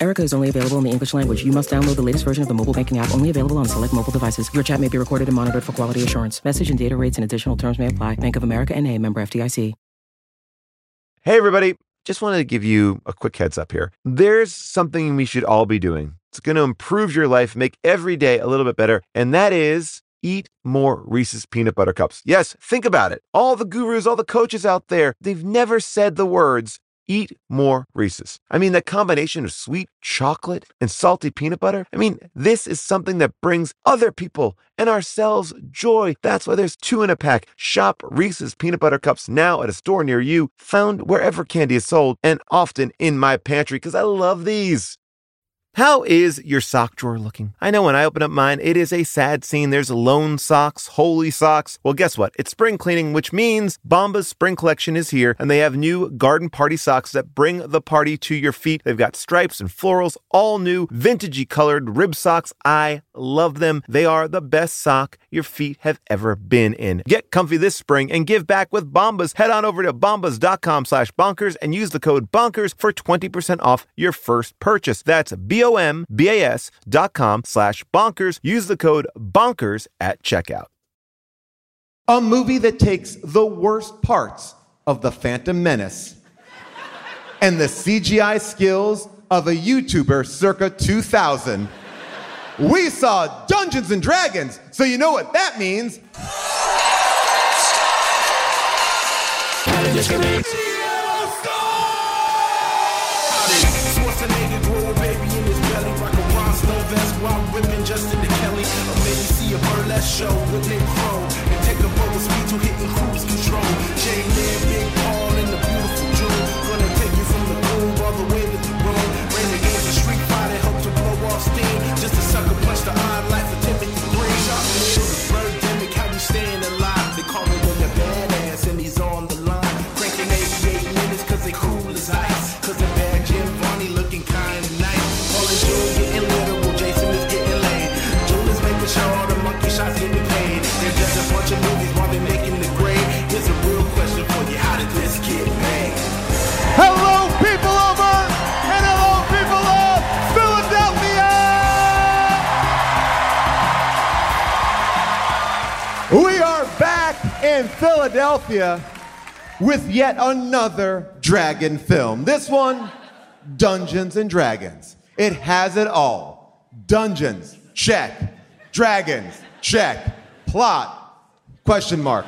Erica is only available in the English language. You must download the latest version of the mobile banking app, only available on select mobile devices. Your chat may be recorded and monitored for quality assurance. Message and data rates and additional terms may apply. Bank of America and a member FDIC. Hey, everybody. Just wanted to give you a quick heads up here. There's something we should all be doing. It's going to improve your life, make every day a little bit better, and that is eat more Reese's peanut butter cups. Yes, think about it. All the gurus, all the coaches out there, they've never said the words eat more Reese's. I mean, that combination of sweet chocolate and salty peanut butter, I mean, this is something that brings other people and ourselves joy. That's why there's two in a pack. Shop Reese's peanut butter cups now at a store near you, found wherever candy is sold, and often in my pantry because I love these. How is your sock drawer looking? I know when I open up mine, it is a sad scene. There's lone socks, holy socks. Well, guess what? It's spring cleaning, which means Bombas spring collection is here, and they have new garden party socks that bring the party to your feet. They've got stripes and florals, all new, vintagey colored rib socks. I love them. They are the best sock your feet have ever been in. Get comfy this spring and give back with Bombas. Head on over to bombas.com slash bonkers and use the code bonkers for 20% off your first purchase. That's B B-O-M-B-A-S dot com slash bonkers. Use the code bonkers at checkout. A movie that takes the worst parts of the Phantom Menace and the CGI skills of a YouTuber circa 2000. We saw Dungeons and Dragons, so you know what that means. Show with Nick Crow Philadelphia with yet another dragon film. This one, Dungeons and Dragons. It has it all. Dungeons, check. Dragons, check. Plot, question mark.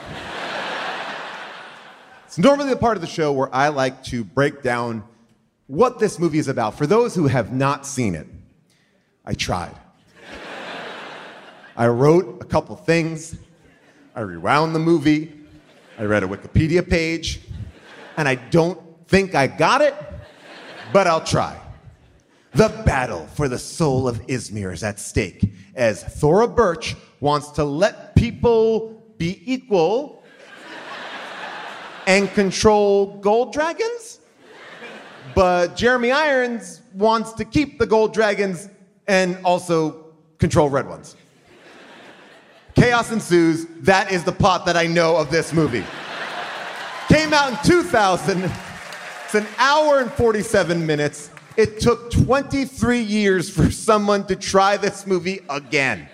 It's normally the part of the show where I like to break down what this movie is about. For those who have not seen it, I tried. I wrote a couple things. I rewound the movie. I read a Wikipedia page. And I don't think I got it, but I'll try. The battle for the soul of Izmer is at stake as Thora Birch wants to let people be equal and control gold dragons. But Jeremy Irons wants to keep the gold dragons and also control red ones. Chaos ensues. That is the plot that I know of this movie. Came out in 2000. It's an hour and 47 minutes. It took 23 years for someone to try this movie again.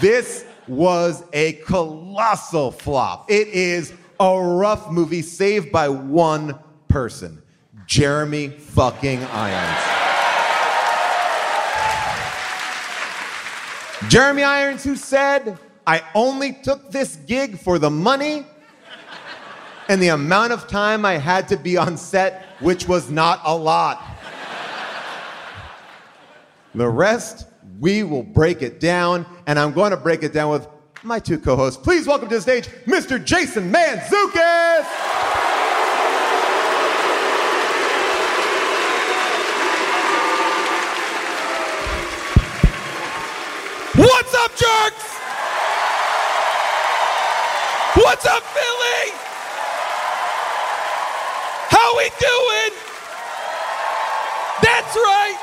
This was a colossal flop. It is a rough movie saved by one person Jeremy fucking Irons. Jeremy Irons, who said, I only took this gig for the money and the amount of time I had to be on set, which was not a lot. The rest, we will break it down, and I'm going to break it down with my two co hosts. Please welcome to the stage Mr. Jason Mantzoukas. What's up, jerks? What's up, Philly? How we doing? That's right.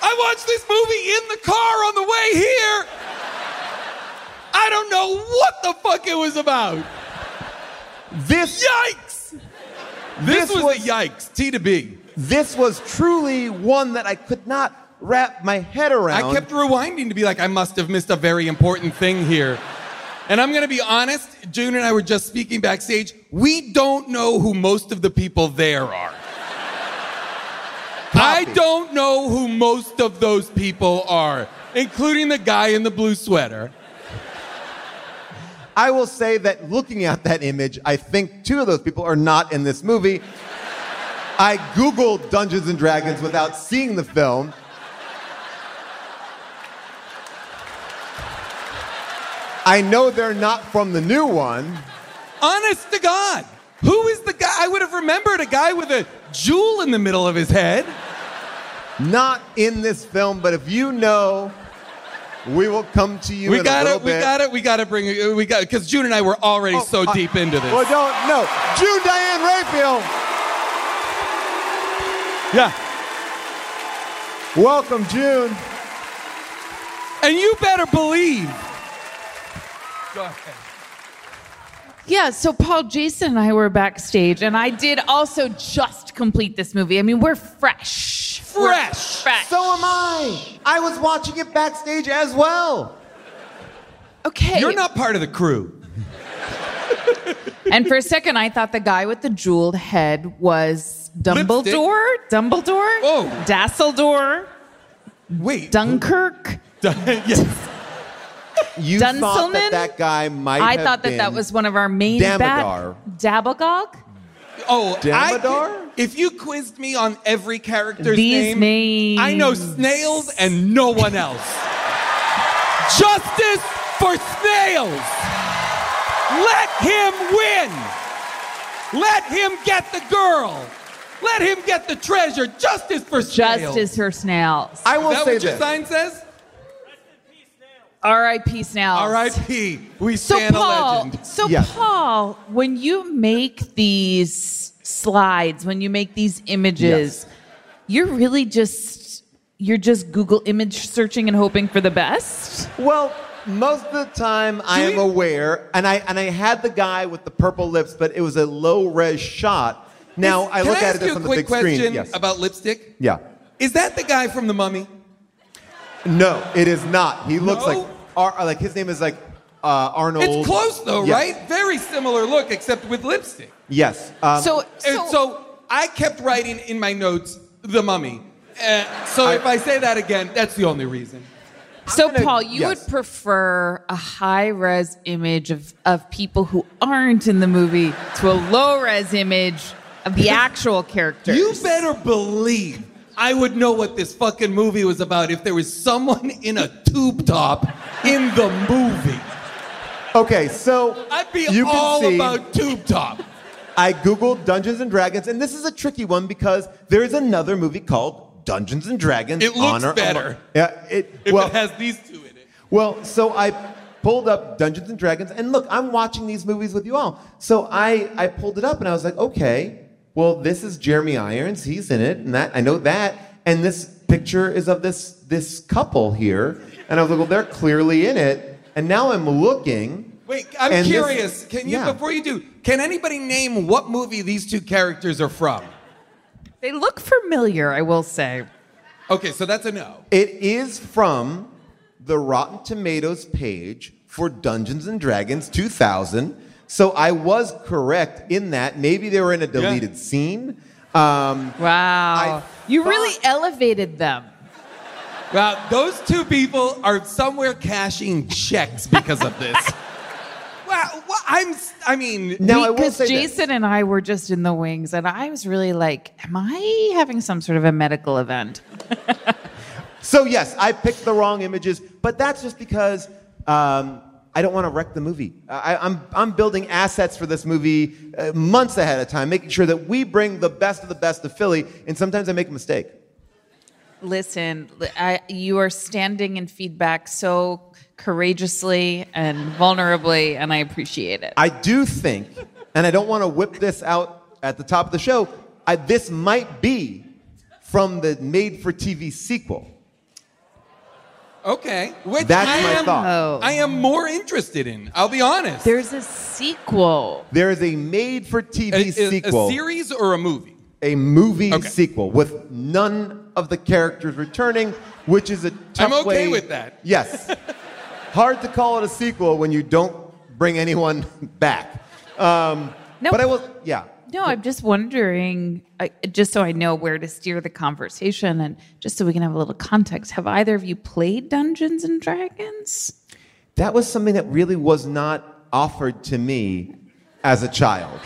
I watched this movie in the car on the way here. I don't know what the fuck it was about. This Yikes! This, This was, was- a yikes. T to B. this was truly one that I could not wrap my head around. I kept rewinding to be like, I must have missed a very important thing here. And I'm gonna be honest, June and I were just speaking backstage. We don't know who most of the people there are. I don't know who most of those people are, including the guy in the blue sweater. I will say that looking at that image, I think two of those people are not in this movie. I Googled Dungeons and Dragons without seeing the film. I know they're not from the new one. Honest to God. Who is the guy? I would have remembered a guy with a jewel in the middle of his head. Not in this film, but if you know, we will come to you We got it. We bit. got it. Uh, we got to bring it. We got because June and I were already Oh, so I- deep into this. Well, don't no. June Diane Raphael, yeah. welcome, June. And you better believe. Go ahead. Yeah, so Paul, Jason, and I were backstage, and I did also just complete this movie. I mean, we're fresh. We're Fresh. fresh. So am I. I was watching it backstage as well. okay. You're not part of the crew. And for a second, I thought the guy with the jeweled head was Dumbledore. Dumbledore. Oh. Dasseldor. Wait. Dunkirk. yes. You thought Dunselman? that that guy might I have thought that been that was one of our main Damodar. bad. Dabogog. Oh, I Damodar? could- if you quizzed me on every character's These name, names. I know snails and no one else. Justice for snails. Let him win. Let him get the girl. Let him get the treasure. Justice for snails. Justice for snails. I will Is that say what your sign says? R.I.P. snails. R.I.P. We So stand a Paul, legend. so Yes. Paul, when you make these slides, when you make these images, Yes. you're really just you're just Google image searching and hoping for the best. Well, most of the time I am we- aware, and I and I had the guy with the purple lips, but it was a low res shot. Now Is- I look I at ask it you on a the quick big question screen. Yes. about lipstick? yeah. Is that the guy from The Mummy? No, it is not. He looks No? like Ar- like his name is like uh, Arnold. It's close though, Yes. right? Very similar look, except with lipstick. Yes. Um, So, And so, so I kept writing in my notes The Mummy. Uh, so if I say that again, that's the only reason. so gonna- Paul, you yes. would prefer a high res image of, of people who aren't in the movie to a low res image of the actual characters. You better believe I would know what this fucking movie was about if there was someone in a tube top in the movie. okay, so I'd be you can all see, about tube top. I googled Dungeons and Dragons, and this is a tricky one because there is another movie called Dungeons and Dragons. It looks Honor better. Among- Yeah, it If well, it has these two in it. Well, so I pulled up Dungeons and Dragons, and look, I'm watching these movies with you all. So I, I pulled it up, and I was like, okay, well, this is Jeremy Irons. He's in it, and that I know that. And this picture is of this this couple here, and I was like, well, they're clearly in it. And now I'm looking. Wait, I'm and this- curious. Can you, yeah. before you do, can anybody name what movie these two characters are from? They look familiar, I will say. Okay, so that's a no. It is from the Rotten Tomatoes page for Dungeons and Dragons 2000. So I was correct in that. Maybe they were in a deleted scene. Um, Wow. I you thought- really elevated them. Well, those two people are somewhere cashing checks because of this. well, well, I'm. I mean, now I will because say this. Jason and I were just in the wings, and I was really like, "Am I having some sort of a medical event?" So yes, I picked the wrong images, but that's just because um, I don't want to wreck the movie. I, I'm I'm building assets for this movie uh, months ahead of time, making sure that we bring the best of the best to Philly. And sometimes I make a mistake. Listen, I, you are standing in feedback so courageously and vulnerably, and I appreciate it. I do think, and I don't want to whip this out at the top of the show, I, this might be from the made for TV sequel. Okay. Which That's I my am, thought. Oh. I am more interested in. I'll be honest. There's a sequel. There is a made for TV a, a- sequel. a series or a movie? a movie Okay. sequel with none of the characters returning, which is a tough I'm okay way- with that. Yes. Hard to call it a sequel when you don't bring anyone back. Um, No. But I will, yeah. No, I'm just wondering, just so I know where to steer the conversation and just so we can have a little context. Have either of you played Dungeons and Dragons? That was something that really was not offered to me as a child.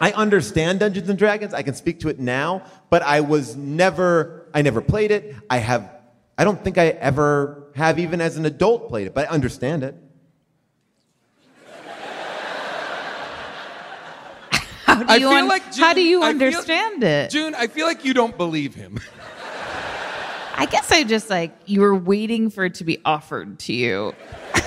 I understand Dungeons and Dragons. I can speak to it now, but I was never I never played it. I have I don't think I ever have even as an adult played it, but I understand it. How do I you feel un- like how do you I feel- understand it? June, I feel like you don't believe him. I guess I just like you were waiting for it to be offered to you.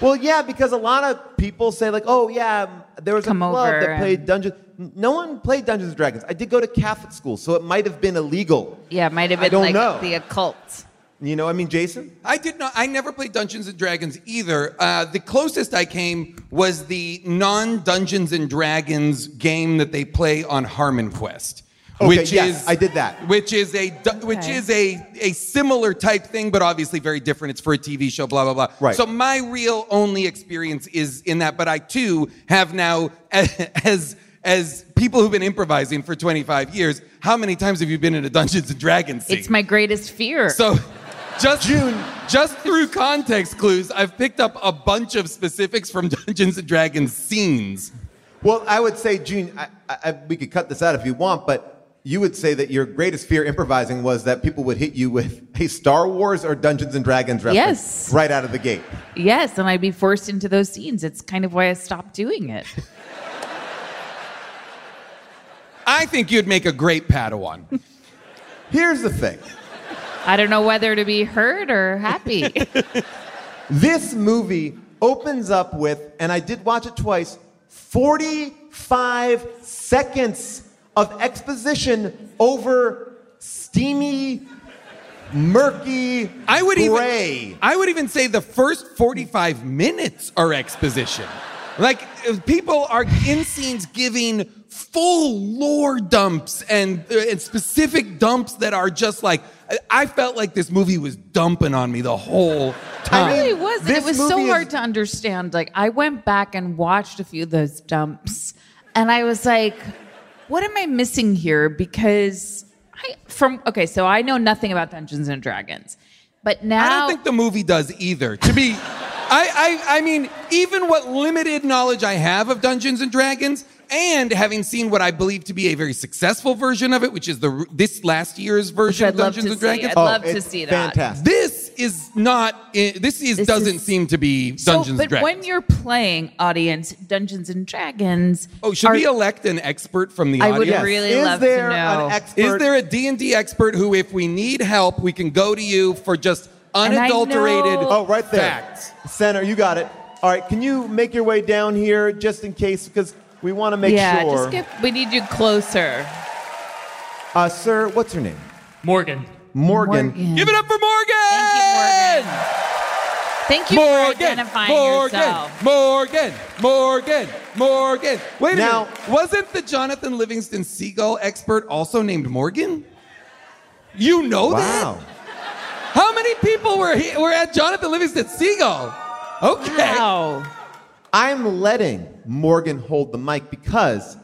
Well, yeah, because a lot of people say like, "Oh, yeah, there was Come a club that played Dungeons." No one played Dungeons and Dragons. I did go to Catholic school, so it might have been illegal. Yeah, it might have I been don't like know. the occult. You know, I mean, Jason. I did not. I never played Dungeons and Dragons either. Uh, the closest I came was the non Dungeons and Dragons game that they play on Harmon Quest. Okay, which yes, is I did that. Which is a du- which Okay. is a a similar type thing, but obviously very different. It's for a TV show, blah blah blah. Right. So my real only experience is in that, but I too have now as as people who've been improvising for 25 years. How many times have you been in a Dungeons and Dragons scene? It's my greatest fear. So, just June. just through context clues, I've picked up a bunch of specifics from Dungeons and Dragons scenes. Well, I would say, June, I, I, we could cut this out if you want, but you would say that your greatest fear improvising was that people would hit you with a Star Wars or Dungeons and Dragons reference Yes. right out of the gate. yes, and I'd be forced into those scenes. It's kind of why I stopped doing it. I think you'd make a great Padawan. Here's the thing I don't know whether to be hurt or happy. this movie opens up with, and I did watch it twice, 45 seconds of exposition over steamy, murky, I would gray. even I would even say the first 45 minutes are exposition. Like uh, people are in scenes giving full lore dumps and, uh, and specific dumps that are just like I- I felt like this movie was dumping on me the whole time. It really was. This it was so movie hard is- to understand. Like I went back and watched a few of those dumps, and I was like, "What am I missing here?" Because I from okay, so I know nothing about Dungeons and Dragons, but now I don't think the movie does either. To be, I, I, I mean, even what limited knowledge I have of Dungeons and Dragons, and having seen what I believe to be a very successful version of it, which is the this last year's version of Dungeons to and see. Dragons. I'd love oh, to Oh, it's see that. Fantastic. This is not. Eh, this is This doesn't is- seem to be so, Dungeons but and Dragons. when you're playing audience Dungeons and Dragons, oh, should are- we elect an expert from the I would audience? really Is love there to know. an expert? Is there a D&D expert who, if we need help, we can go to you for just unadulterated know- Oh, right there. facts? Center, you got it. All right, can you make your way down here just in case? Because we want to make yeah, sure. just get. We need you closer. uh, sir, what's your name? Morgan. Morgan. Morgan. Give it up for Morgan! Thank you, Morgan. Thank you Morgan, for identifying Morgan, yourself. Morgan, Morgan, Morgan. Wait a Now- minute. Wasn't the Jonathan Livingston Seagull expert also named Morgan? You know that? Wow. How many people were he, were at Jonathan Livingston Seagull? Okay. Wow. I'm letting Morgan hold the mic because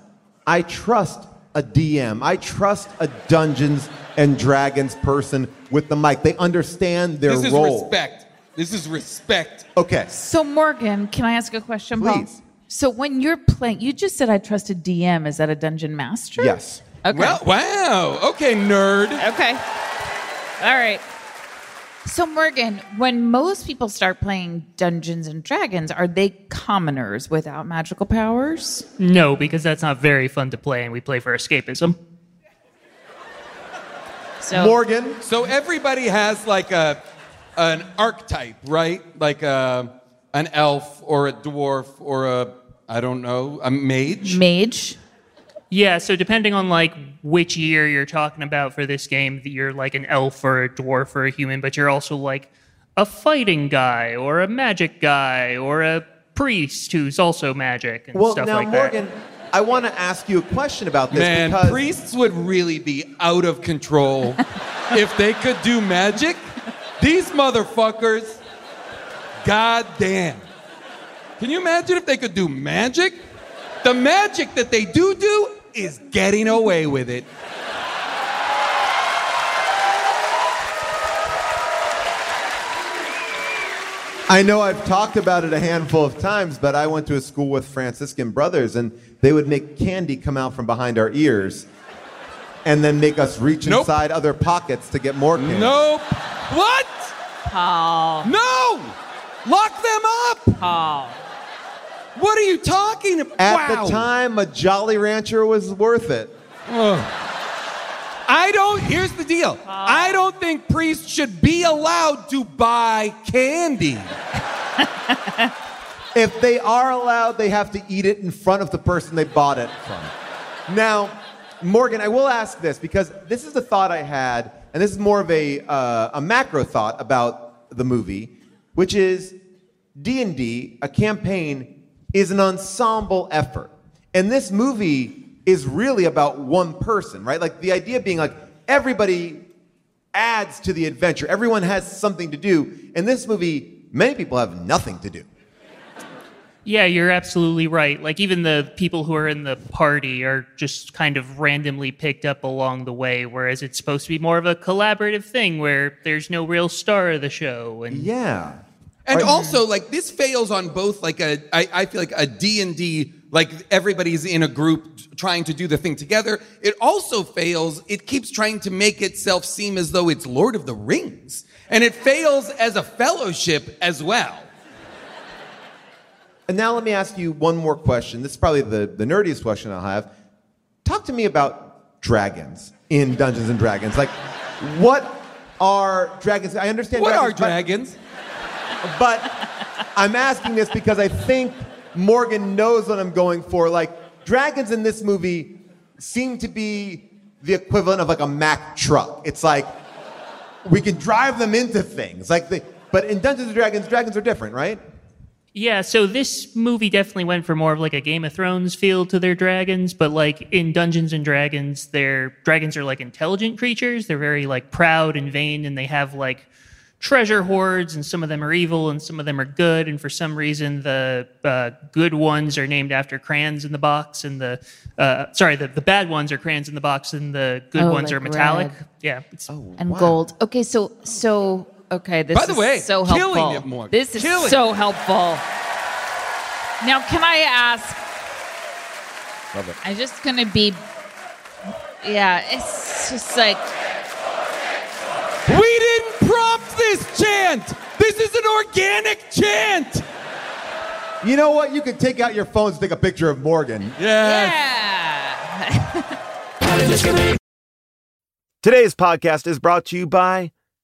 I trust a DM. I trust a Dungeons and Dragons person with the mic. They understand their role. This is role. respect. This is respect. Okay. So Morgan, can I ask a question? Paul? Please. So when you're playing, you just said I trust a DM. Is that a dungeon master? Yes. Okay. Well, wow. Okay, nerd. okay. All right. So Morgan, when most people start playing Dungeons and Dragons, are they commoners without magical powers? No, because that's not very fun to play, and we play for escapism. So Morgan. So everybody has like a an archetype, right? Like a an elf or a dwarf or a I don't know, a mage. mage. Yeah, so depending on like which year you're talking about for this game, you're like an elf or a dwarf or a human, but you're also like a fighting guy or a magic guy or a priest who's also magic and Well, stuff now like Morgan, that. I want to ask you a question about this Man, because priests would really be out of control if they could do magic. These motherfuckers, god damn. Can you imagine if they could do magic? The magic that they do do is getting away with it. I know I've talked about it a handful of times, but I went to a school with Franciscan brothers, and they would make candy come out from behind our ears, and then make us reach Nope. inside other pockets to get more candy. Nope. What? Paul. No! Lock them up! Paul. What are you talking about? At wow. the time, a Jolly Rancher was worth it. I don't, here's the deal. I don't think priests should be allowed to buy candy. If they are allowed, they have to eat it in front of the person they bought it from. Now, Morgan, I will ask this because this is the thought I had, and this is more of a, uh, a macro thought about the movie, which is D&D, a campaign, is an ensemble effort. And this movie is really about one person, right? Like the idea being like everybody adds to the adventure. Everyone has something to do. In this movie, many people have nothing to do. Yeah, you're absolutely right. Like even the people who are in the party are just kind of randomly picked up along the way, whereas it's supposed to be more of a collaborative thing where there's no real star of the show. And Yeah. And Right. also, like this fails on both. Like a, I, I feel like a D and D. Like everybody's in a group trying to do the thing together. It also fails. It keeps trying to make itself seem as though it's Lord of the Rings, and it fails as a fellowship as well. And now let me ask you one more question. This is probably the, the nerdiest question I'll have. Talk to me about dragons in Dungeons and Dragons. Like, what are dragons? I understand What are dragons, dragons? But, but I'm asking this because I think Morgan knows what I'm going for. Like, dragons in this movie seem to be the equivalent of like a Mack truck. It's like we can drive them into things. Like, the, but in Dungeons and Dragons, dragons are different, right? Yeah, so this movie definitely went for more of like a Game of Thrones feel to their dragons, but like in Dungeons and Dragons, their dragons are like intelligent creatures. They're very like proud and vain, and they have like treasure hoards, and some of them are evil and some of them are good. And for some reason, the uh, good ones are named after crayons in the box, and the uh, sorry, the, the bad ones are crayons in the box, and the good Oh, ones like are metallic. red. Yeah, it's, and gold. Okay, so so okay, this By the is way, so killing helpful. it, Morgan. This is Killing so helpful. Now, can I ask? Love it. I'm just gonna be. Yeah, it's just like We didn't prompt this chant. This is an organic chant. You know what? You could take out your phones and take a picture of Morgan. Yeah. yeah. Today's podcast is brought to you by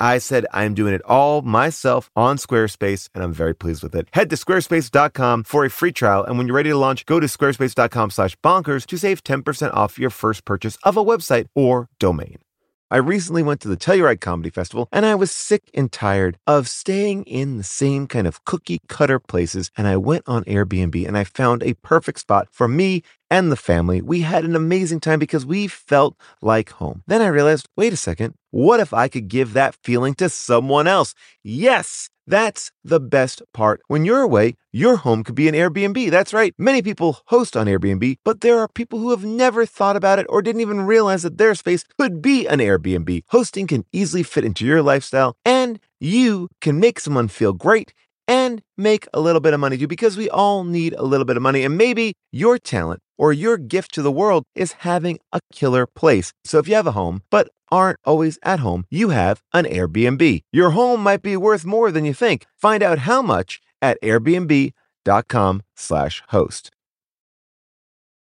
I said I'm doing it all myself on Squarespace, and I'm very pleased with it. Head to squarespace.com for a free trial. And when you're ready to launch, go to squarespace.com slash bonkers to save 10% off your first purchase of a website or domain. I recently went to the Telluride Comedy Festival and I was sick and tired of staying in the same kind of cookie cutter places. And I went on Airbnb and I found a perfect spot for me and the family. We had an amazing time because we felt like home. Then I realized wait a second, what if I could give that feeling to someone else? Yes! That's the best part. When you're away, your home could be an Airbnb. That's right. Many people host on Airbnb, but there are people who have never thought about it or didn't even realize that their space could be an Airbnb. Hosting can easily fit into your lifestyle, and you can make someone feel great and make a little bit of money too, because we all need a little bit of money. And maybe your talent or your gift to the world is having a killer place. So if you have a home, but aren't always at home, you have an Airbnb. Your home might be worth more than you think. Find out how much at airbnb.com/slash host.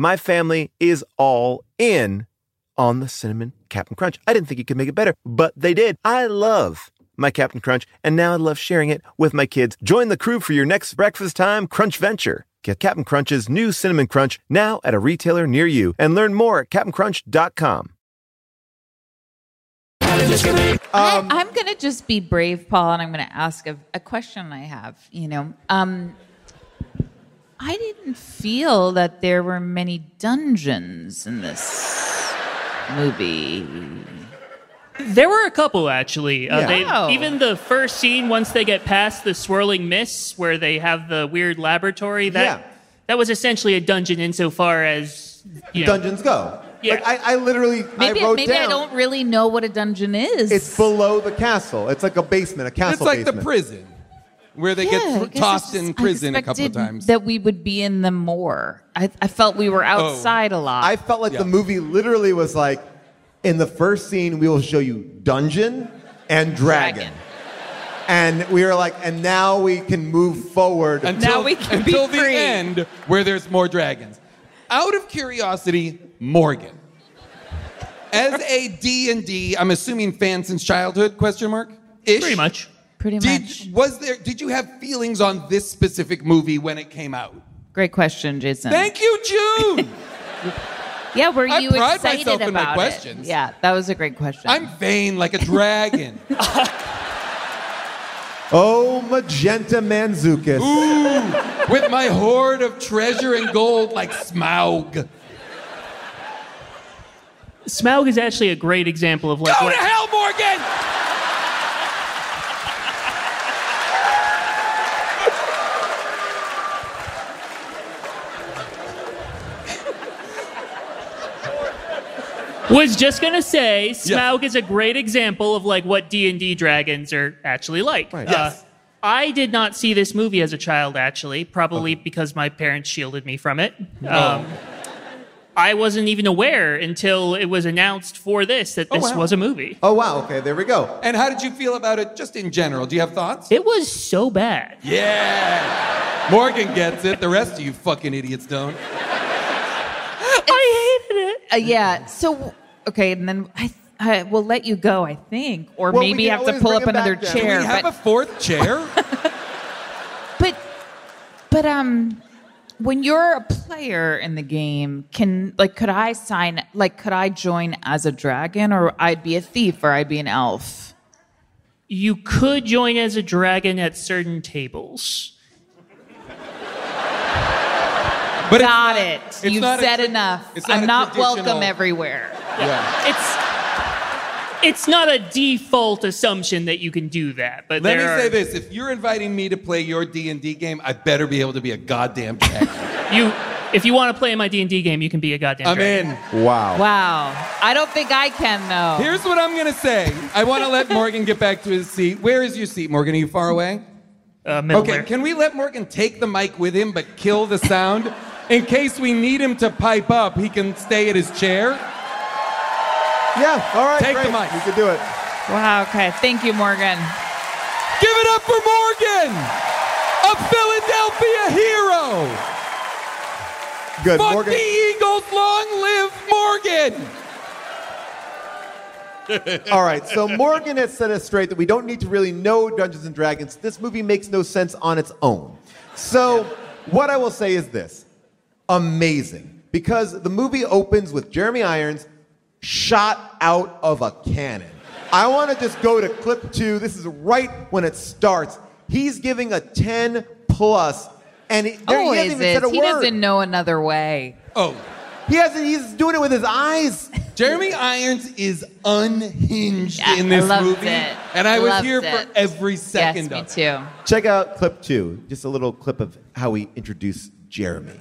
my family is all in on the cinnamon Captain Crunch. I didn't think you could make it better, but they did. I love my Captain Crunch, and now I love sharing it with my kids. Join the crew for your next breakfast time crunch venture. Get Captain Crunch's new cinnamon crunch now at a retailer near you and learn more at CaptainCrunch.com. I, I'm going to just be brave, Paul, and I'm going to ask a, a question I have. You know, um, I didn't feel that there were many dungeons in this movie. There were a couple actually. Uh, Yeah. they, Wow. even the first scene, once they get past the swirling mists, where they have the weird laboratory, that Yeah. that was essentially a dungeon insofar as you know, Dungeons go. Yeah. Like I, I literally Maybe, I wrote maybe down. I don't really know what a dungeon is. It's below the castle. It's like a basement, a castle It's like basement. the prison where they Yeah, get I th- guess tossed it's in prison a couple of times. That we would be in them more. I, I felt we were oh. outside a lot. I felt like Yeah. the movie literally was like, in the first scene, we will show you dungeon and dragon. Dragon. And we were like, and now we can move forward. until, Now we can be until the free. end where there's more dragons. Out of curiosity, Morgan. As a D&D, I'm assuming fan since childhood, question mark? Ish? pretty much. Pretty Did, much. was there, did you have feelings on this specific movie when it came out? Great question, Jason. Thank you, June! Yeah, were I you pride excited myself in my about questions. it? Yeah, that was a great question. I'm vain like a dragon. oh, Magenta Mantzoukas. Ooh, with my hoard of treasure and gold like Smaug. Smaug is actually a great example of like Go what, to hell, Morgan! Was just gonna say Smaug is a great example of like what D and D dragons are actually like. Right. Uh, Yes. I did not see this movie as a child, actually, probably because my parents shielded me from it. Um, I wasn't even aware until it was announced for this that this wow. was a movie. Oh, wow. Okay, there we go. And how did you feel about it just in general? Do you have thoughts? It was so bad. Yeah. Morgan gets it. The rest of you fucking idiots don't. I hated it. Uh, yeah. So okay, and then I I will let you go. I think, or Well, maybe can have to pull up another down. Do chair. we have but, a fourth chair? but but um, when you're a player in the game, can like could I sign like could I join as a dragon, or I'd be a thief, or I'd be an elf? You could join as a dragon at certain tables. But Got not- it. it's You've not a said tra- enough. it's not I'm not traditional- welcome everywhere. Yeah. It's it's not a default assumption that you can do that, but Let me there say this: if you're inviting me to play your D and D game, I better be able to be a goddamn dragon. You, if you want to play in my D and D game, you can be a goddamn. I'm dragon. in. Wow. Wow. I don't think I can though. Here's what I'm gonna say. I want to let Morgan get back to his seat. Where is your seat, Morgan? Are you far away? Uh, Okay, there. can we let Morgan take the mic with him but kill the sound? In case we need him to pipe up, he can stay at his chair. Yeah, all right. Take the mic. You can do it. Wow. Okay. Thank you, Morgan. Give it up for Morgan, a Philadelphia hero. Good. Fuck Morgan, the Beatles, long live Morgan! All right, so Morgan has set us straight that we don't need to really know Dungeons and Dragons. This movie makes no sense on its own. So, what I will say is this amazing. Because the movie opens with Jeremy Irons shot out of a cannon. I want to just go to clip two. This is right when it starts. He's giving a 10 plus, and he, there, he hasn't even said is. a He word. doesn't know another way. Oh, He hasn't. He's doing it with his eyes. Jeremy Irons is unhinged Yeah, in this I loved movie. it. And I was Loved here it. for every second yes, me of it. too. Check out clip two. Just a little clip of how we introduce Jeremy.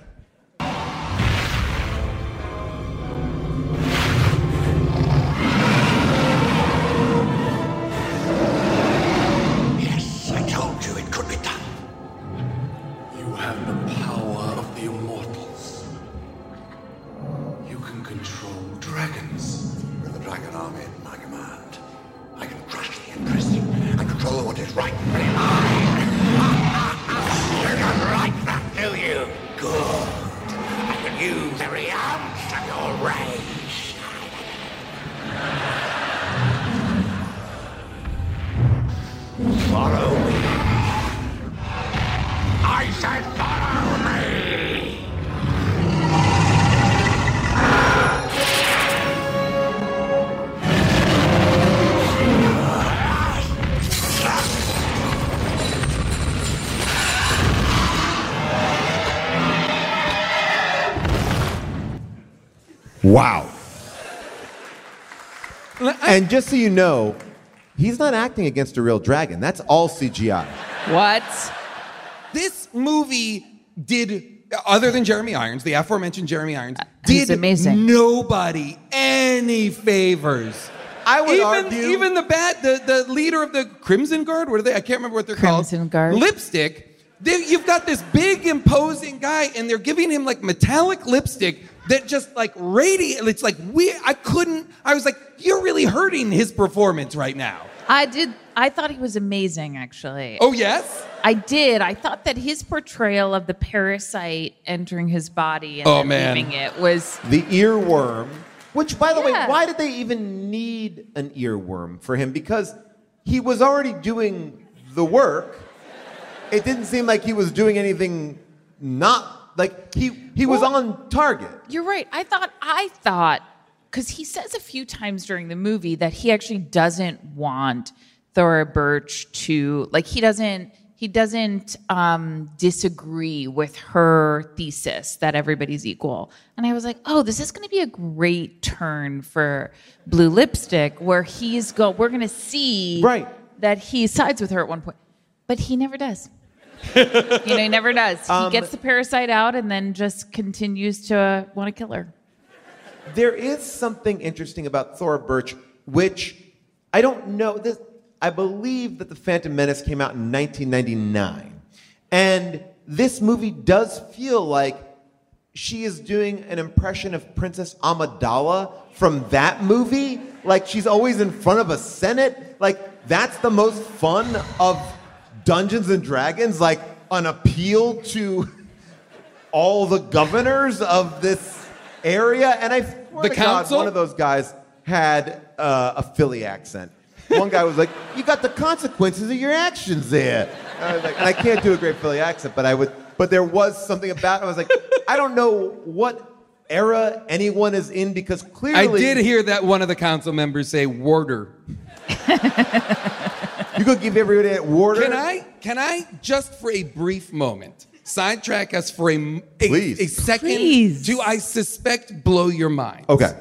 Dragons. With the dragon army at my command, I can crush the Empress and control what is rightfully And just so you know, he's not acting against a real dragon. That's all CGI. What? This movie did, other than Jeremy Irons, the aforementioned Jeremy Irons, uh, he's did amazing. nobody any favors. I would even, argue- even the bat, the, the leader of the Crimson Guard, what are they? I can't remember what they're Crimson called. Crimson Guard. Lipstick. They, you've got this big imposing guy, and they're giving him like metallic lipstick that just like radiate. It's like we. I couldn't. I was like, you're really hurting his performance right now. I did. I thought he was amazing, actually. Oh yes. I did. I thought that his portrayal of the parasite entering his body and Oh, then man. leaving it was The earworm, which, by the way, why did they even need an earworm for him? Because he was already doing the work. It didn't seem like he was doing anything not like he he was Well- on target. You're right. I thought I thought because he says a few times during the movie that he actually doesn't want Thora Birch to like he doesn't he doesn't um, disagree with her thesis that everybody's equal. And I was like, oh, this is going to be a great turn for Blue Lipstick, where he's go. We're going to see Right. that he sides with her at one point, but he never does. you know, he never does. He Um, gets the parasite out and then just continues to uh, want to kill her. There is something interesting about Thora Birch, which I don't know. This, I believe that The Phantom Menace came out in 1999. And this movie does feel like she is doing an impression of Princess Amidala from that movie. Like she's always in front of a Senate. Like that's the most fun of Dungeons and Dragons. Like an appeal to all the governors of this area. And I swear The to God, council? one of those guys had uh, a Philly accent. One guy was like, "You got the consequences of your actions there." And I, was like, and I can't do a great Philly accent, but I would. But there was something about. It. I was like, I don't know what era anyone is in because clearly I did hear that one of the council members say warder. you could give everybody that water. Can I? Can I just for a brief moment sidetrack us for a m- a, Please. a second Please. to I suspect blow your mind. Okay.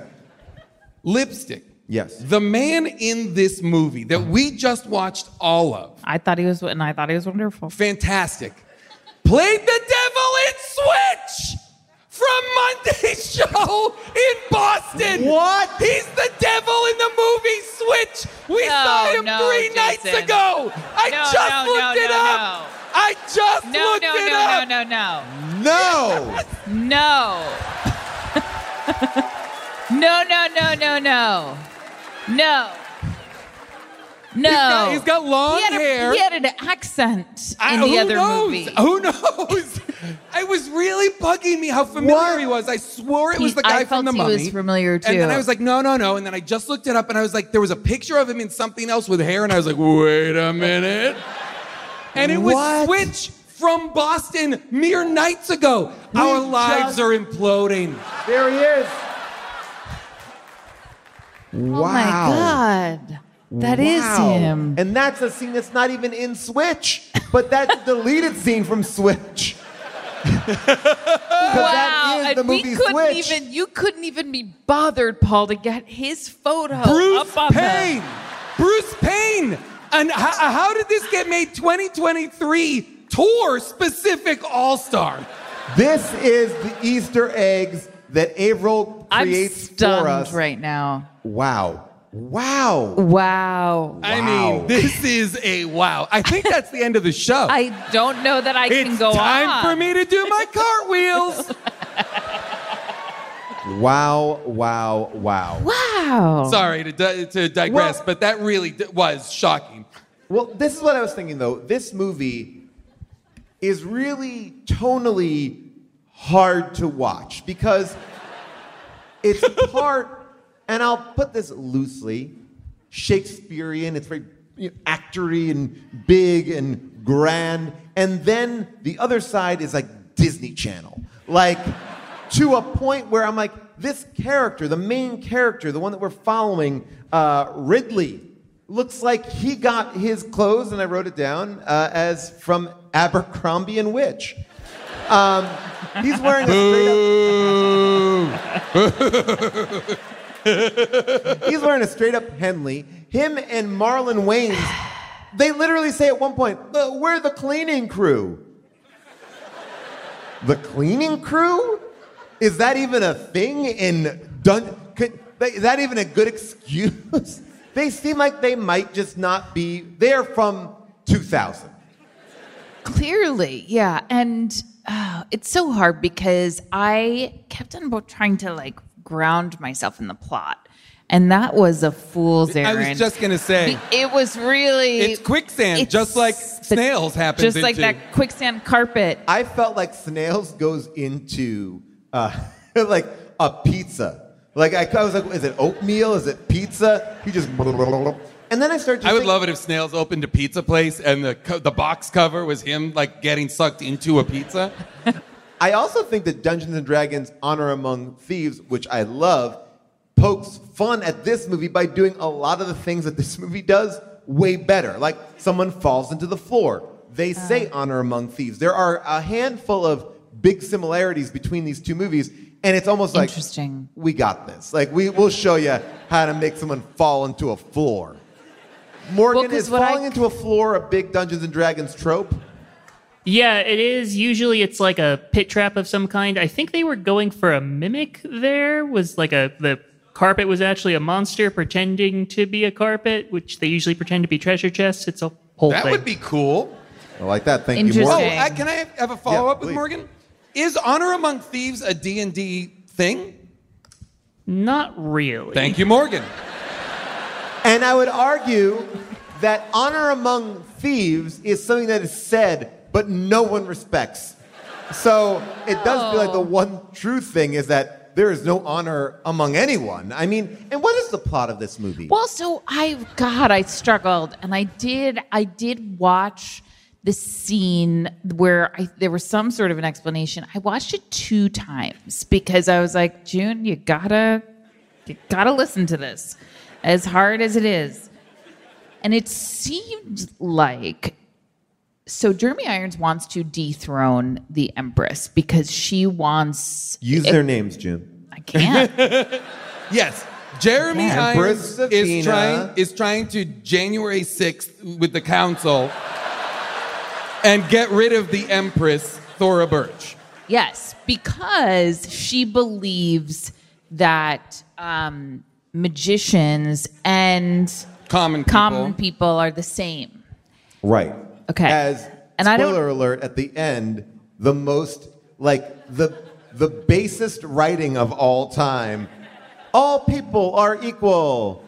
Lipstick. Yes. The man in this movie that we just watched all of, I thought he was, and I thought he was wonderful. fantastic, played the devil in Switch from Monday's show in Boston. What? He's the devil in the movie Switch. We No, saw him no, three nights ago. I No, just no, looked no, it no, up. no. I just No, looked no, it no, up. no, no, No. no, no, no, no, no, no, no, no. got- he's got long he had a- hair. he had an accent I- in the other knows? movie. Who knows? It was really bugging me how familiar What? he was. I swore it was He- the guy I from felt the he mummy. was familiar, too. And then. I was like, no, no, no. And then I just looked it up, and I was like, there was a picture of him in something else with hair, and I was like, wait a minute. And it was What? Switch from Boston mere nights ago. Our lives just- are imploding. There he is. Wow. Oh my god. That is Wow. him. And that's a scene that's not even in Switch, but that's a deleted scene from Switch. 'Cause that is and the we couldn't Switch. even you couldn't even be bothered, Paul, to get his photo Bruce up on Payne. Bruce Payne. And how, how did this get made 2023 tour specific All Star? This is the Easter eggs that Averill I'm creates stunned for us. right now. Wow. Wow. Wow. I Wow. mean, this is a wow. I think that's the end of the show. I don't know that I can go on. it's go time on. for me to do my cartwheels. Wow. Wow. Wow. Wow. Sorry to, di- to digress, Well- but that really d- was shocking. Well, this is what I was thinking though. This movie is really tonally hard to watch because it's part, and I'll put this loosely, Shakespearean. It's very you know, actory and big and grand. And then the other side is like Disney Channel. Like to a point where I'm like, this character, the main character, the one that we're following, uh, Ridley, looks like he got his clothes, and I wrote it down, uh, as from Abercrombie and Witch. Um, he's wearing a straight up. he's wearing a straight up Henley. Him and Marlon Wayans, they literally say at one point, "Uh, "We're the cleaning crew." The cleaning crew? Is that even a thing in Dun? Could, is that even a good excuse? they seem like they might just not be. They're from 2000. Clearly, yeah. And uh, it's so hard because I kept on trying to like ground myself in the plot. And that was a fool's errand. I errand. was just gonna say, It was really. it's quicksand, it's- just like snails happen. Just like into. that quicksand carpet. I felt like Snails goes into uh, like a pizza. Like I, I was like, is it oatmeal? Is it pizza? He just and then I started. To I would think, love it if Snails opened a pizza place and the the box cover was him like getting sucked into a pizza. I also think that Dungeons and Dragons Honor Among Thieves, which I love, pokes fun at this movie by doing a lot of the things that this movie does way better. Like someone falls into the floor. They uh-huh. say Honor Among Thieves. There are a handful of big similarities between these two movies, and it's almost like Interesting. we got this. Like we will show you how to make someone fall into a floor. Morgan, Well, 'cause is what I- falling into a floor a big Dungeons and Dragons trope? Yeah, it is. Usually it's like a pit trap of some kind. I think they were going for a mimic there. Was like a the carpet was actually a monster pretending to be a carpet, which they usually pretend to be treasure chests. It's a whole That thing. would be cool. I like that. Thank you, Interesting. Oh, Morgan. I, uh, can I have, have a follow up with please. Morgan? Is Honor Among Thieves a D and D thing? Not really. Thank you, Morgan. And I would argue that honor among thieves is something that is said, but no one respects. So it does feel like the oh. one true thing is that there is no honor among anyone. I mean, and what is the plot of this movie? Well, so I God, I struggled, and I did. I did watch the scene where I, there was some sort of an explanation. I watched it two times because I was like, June, you gotta, you gotta listen to this, as hard as it is. And it seemed like so Jeremy Irons wants to dethrone the Empress because she wants Use their names, Jim. I can't. Yes. Jeremy Empress Irons is Savina. trying, is trying to January 6th with the council and get rid of the Empress, Thora Birch. Yes, because she believes that um, magicians and Common people. common people are the same. Right. Okay. As And I don't- spoiler alert at the end, the most like the the basest writing of all time. All people are equal.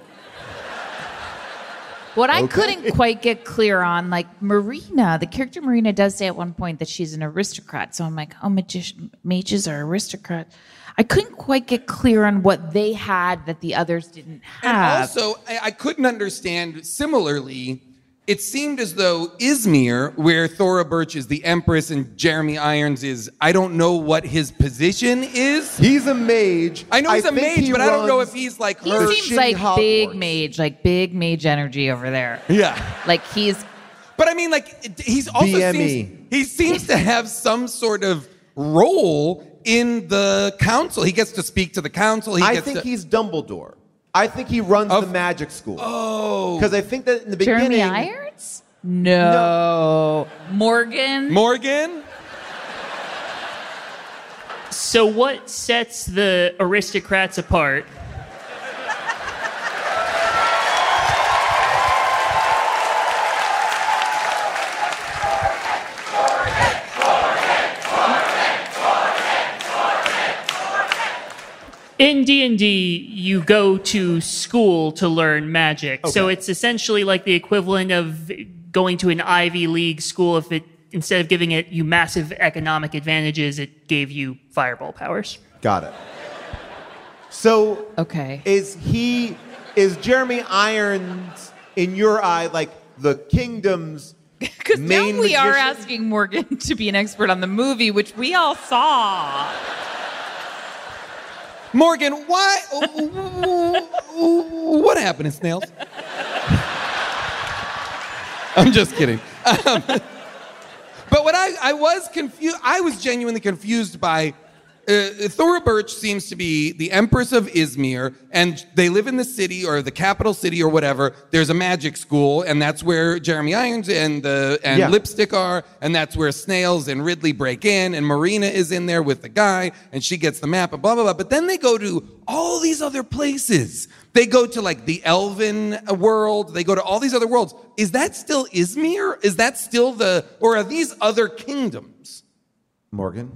What I Okay. couldn't quite get clear on, like Marina, the character Marina does say at one point that she's an aristocrat. So I'm like, oh, magician, mages are aristocrats. I couldn't quite get clear on what they had that the others didn't And have. also, I, I couldn't understand. Similarly, it seemed as though Izmer, where Thora Birch is the empress and Jeremy Irons is, I don't know what his position is. He's a mage. I know he's a mage, he but I don't know if he's like he her. seems shitty like big mage, like big mage energy over there. Yeah. Like he's But I mean, like, he's also BME. seems, he seems to have some sort of role in the council. He gets to speak to the council. He I gets think to, he's Dumbledore. I think he runs Of- the magic school. Oh. Because I think that in the beginning. Jeremy beginning. Irons? No. Morgan? Morgan. So, what sets the aristocrats apart? In D&D, you go to school to learn magic. So it's essentially like the equivalent of going to an Ivy League school if it instead of giving it you massive economic advantages, it gave you fireball powers. Got it. So Okay. is he is Jeremy Irons in your eye like the kingdom's Because now main we are asking Morgan to be an expert on the movie, which we all saw. Morgan, why? what happened in Snails? I'm just kidding. Um, but what I, I was confused, I was genuinely confused by uh, Thora Birch seems to be the Empress of Izmer, and they live in the city or the capital city or whatever. There's a magic school, and that's where Jeremy Irons and the and Yeah. Lipstick are, and that's where Snails and Ridley break in, and Marina is in there with the guy, and she gets the map, and blah blah blah. But then they go to all these other places. They go to like the Elven world. They go to all these other worlds. Is that still Izmer? Is that still the, or are these other kingdoms? Morgan?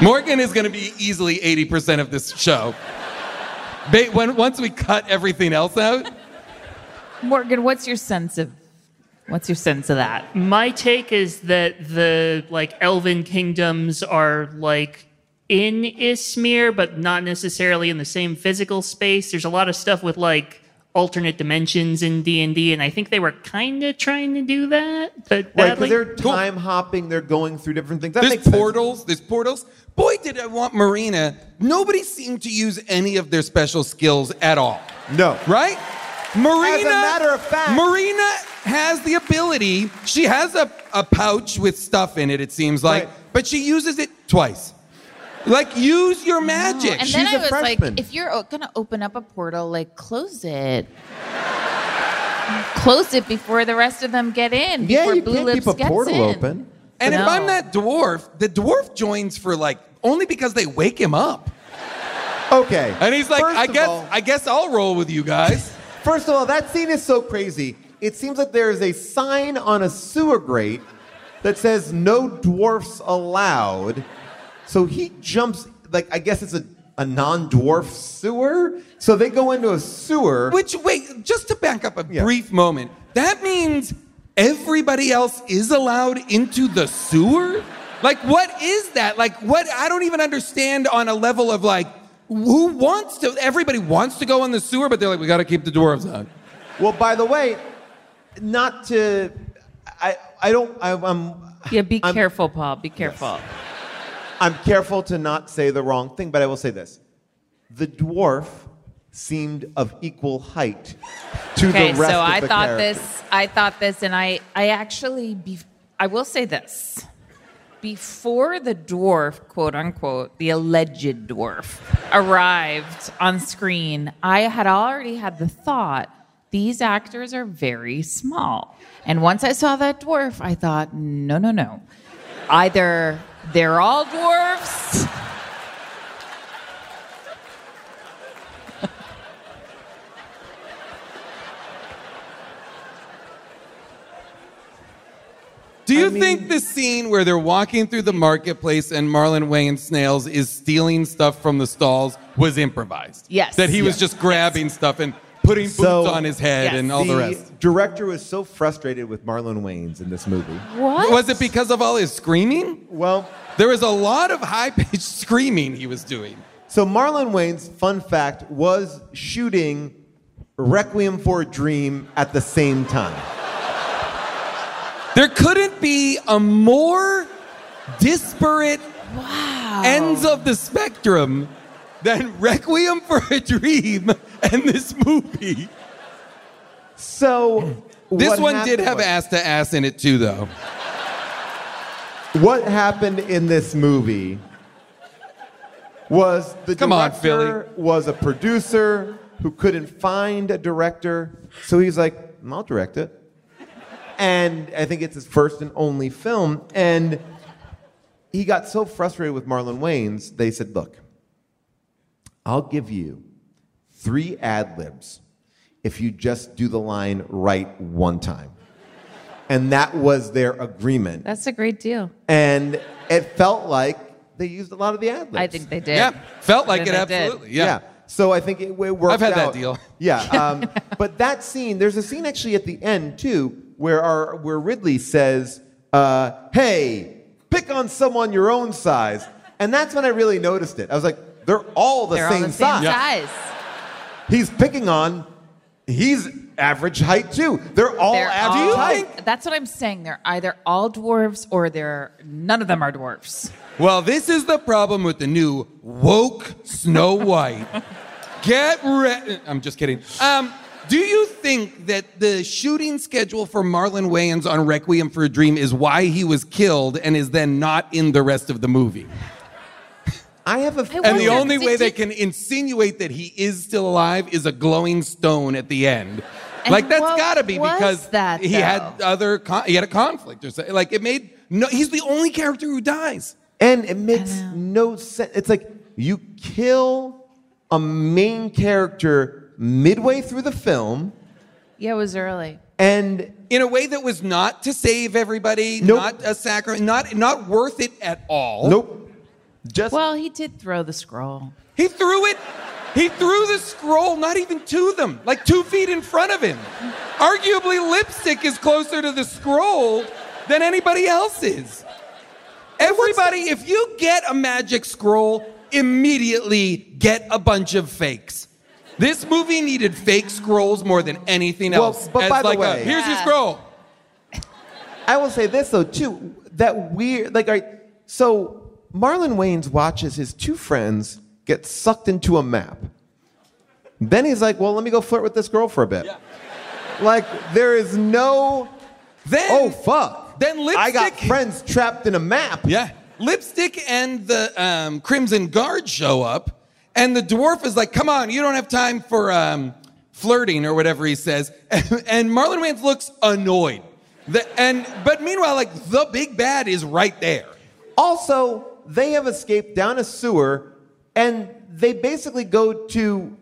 Morgan is going to be easily 80% of this show. Ba- when, once we cut everything else out, Morgan, what's your sense of what's your sense of that? My take is that the like elven kingdoms are like in Izmer, but not necessarily in the same physical space. There's a lot of stuff with like alternate dimensions in D and D, and I think they were kind of trying to do that, but Right, because badly. they're time hopping, they're going through different things. That there's makes sense. portals, there's portals. Boy, did I want Marina. Nobody seemed to use any of their special skills at all. No. Right? Marina. As a matter of fact- Marina has the ability. She has a, a pouch with stuff in it, it seems like, Right. but she uses it twice. Like, use your magic. And She's then I a was freshman. like, if you're gonna open up a portal, like close it. close it before the rest of them get in. Yeah, before you Blue can't Lips keep a gets portal in. open. And if I'm that dwarf, the dwarf joins for like only because they wake him up. Okay. And he's like, First I guess all- I guess I'll roll with you guys. First of all, that scene is so crazy. It seems like there is a sign on a sewer grate that says no dwarfs allowed. So he jumps, like, I guess it's a, a non dwarf sewer. So they go into a sewer. Which wait, just to back up a Yeah. brief moment, that means everybody else is allowed into the sewer? Like what is that? Like what I don't even understand on a level of like who wants to everybody wants to go in the sewer, but they're like, we gotta keep the dwarves out. Well, by the way, not to. I, I don't. I, I'm. Yeah, be I'm- careful, Paul. Be careful. I'm careful to not say the wrong thing, but I will say this. The dwarf seemed of equal height to Okay, the rest so of I the thought characters. this. I thought this, and I, I actually, be, I will say this. Before the dwarf, quote unquote, the alleged dwarf, arrived on screen, I had already had the thought these actors are very small. And once I saw that dwarf, I thought, no, no, no. Either they're all dwarfs. Do you I mean- think the scene where they're walking through the marketplace and Marlon Wayans Snails is stealing stuff from the stalls was improvised? Yes. That he was just grabbing stuff and putting boots So- on his head Yes. and all the, rest. director was so frustrated with Marlon Wayans in this movie. What? Was it because of all his screaming? Well, There was a lot of high pitched screaming he was doing. so Marlon Wayans, fun fact, was shooting Requiem for a Dream at the same time. There couldn't be a more disparate ends of the spectrum than Requiem for a Dream and this movie. So This one did have was- ass to ass in it too, though. What happened in this movie was the Come on, director was a producer who couldn't find a director, so he's like, "I'll direct it." And I think it's his first and only film, and he got so frustrated with Marlon Wayans, they said, "Look, I'll give you three ad libs if you just do the line right one time." And that was their agreement. That's a great deal. And it felt like they used a lot of the ad libs. I think they did. Yeah, felt like it think they did. absolutely. Yeah. So I think it, it worked I've had that out. deal. Yeah. Um, but that scene, there's a scene actually at the end too, where our where Ridley says, uh, "Hey, pick on someone your own size," and that's when I really noticed it. I was like, "They're all the They're same all the same size." size. He's picking on. He's average height too. They're all They're average all- height. That's what I'm saying. They're either all dwarves or they're none of them are dwarves. Well, this is the problem with the new woke Snow White. Get ready. I'm just kidding. Um, do you think that the shooting schedule for Marlon Wayans on Requiem for a Dream is why he was killed and is then not in the rest of the movie? I have a. I And the only way they can insinuate that he is still alive is a glowing stone at the end. And like that's got to be because that, he had other con- he had a conflict or something. Like it made no. He's the only character who dies. And it makes no sense. It's like you kill a main character midway through the film, Yeah, it was early. and in a way that was not to save everybody, Nope. not a sacrament, not not worth it at all. nope, just Well, he did throw the scroll. He threw it. He threw the scroll not even to them, like two feet in front of him. Arguably, lipstick is closer to the scroll than anybody else is. Everybody, if you get a magic scroll, immediately get a bunch of fakes. This movie needed fake scrolls more than anything Well, else. but As by the like a, way- here's your Yeah. scroll. I will say this though too. That weird, like, all right, so Marlon Wayans watches his two friends get sucked into a map. Then he's like, "Well, let me go flirt with this girl for a bit." Yeah. Like, there is no. Then, Oh fuck! Then lipstick. I got friends trapped in a map. Yeah. Lipstick and the um, Crimson Guard show up, and the dwarf is like, come on, you don't have time for um, flirting or whatever he says. And, Marlon Wayans looks annoyed. The, and But meanwhile, like, the big bad is right there. Also, they have escaped down a sewer, and they basically go to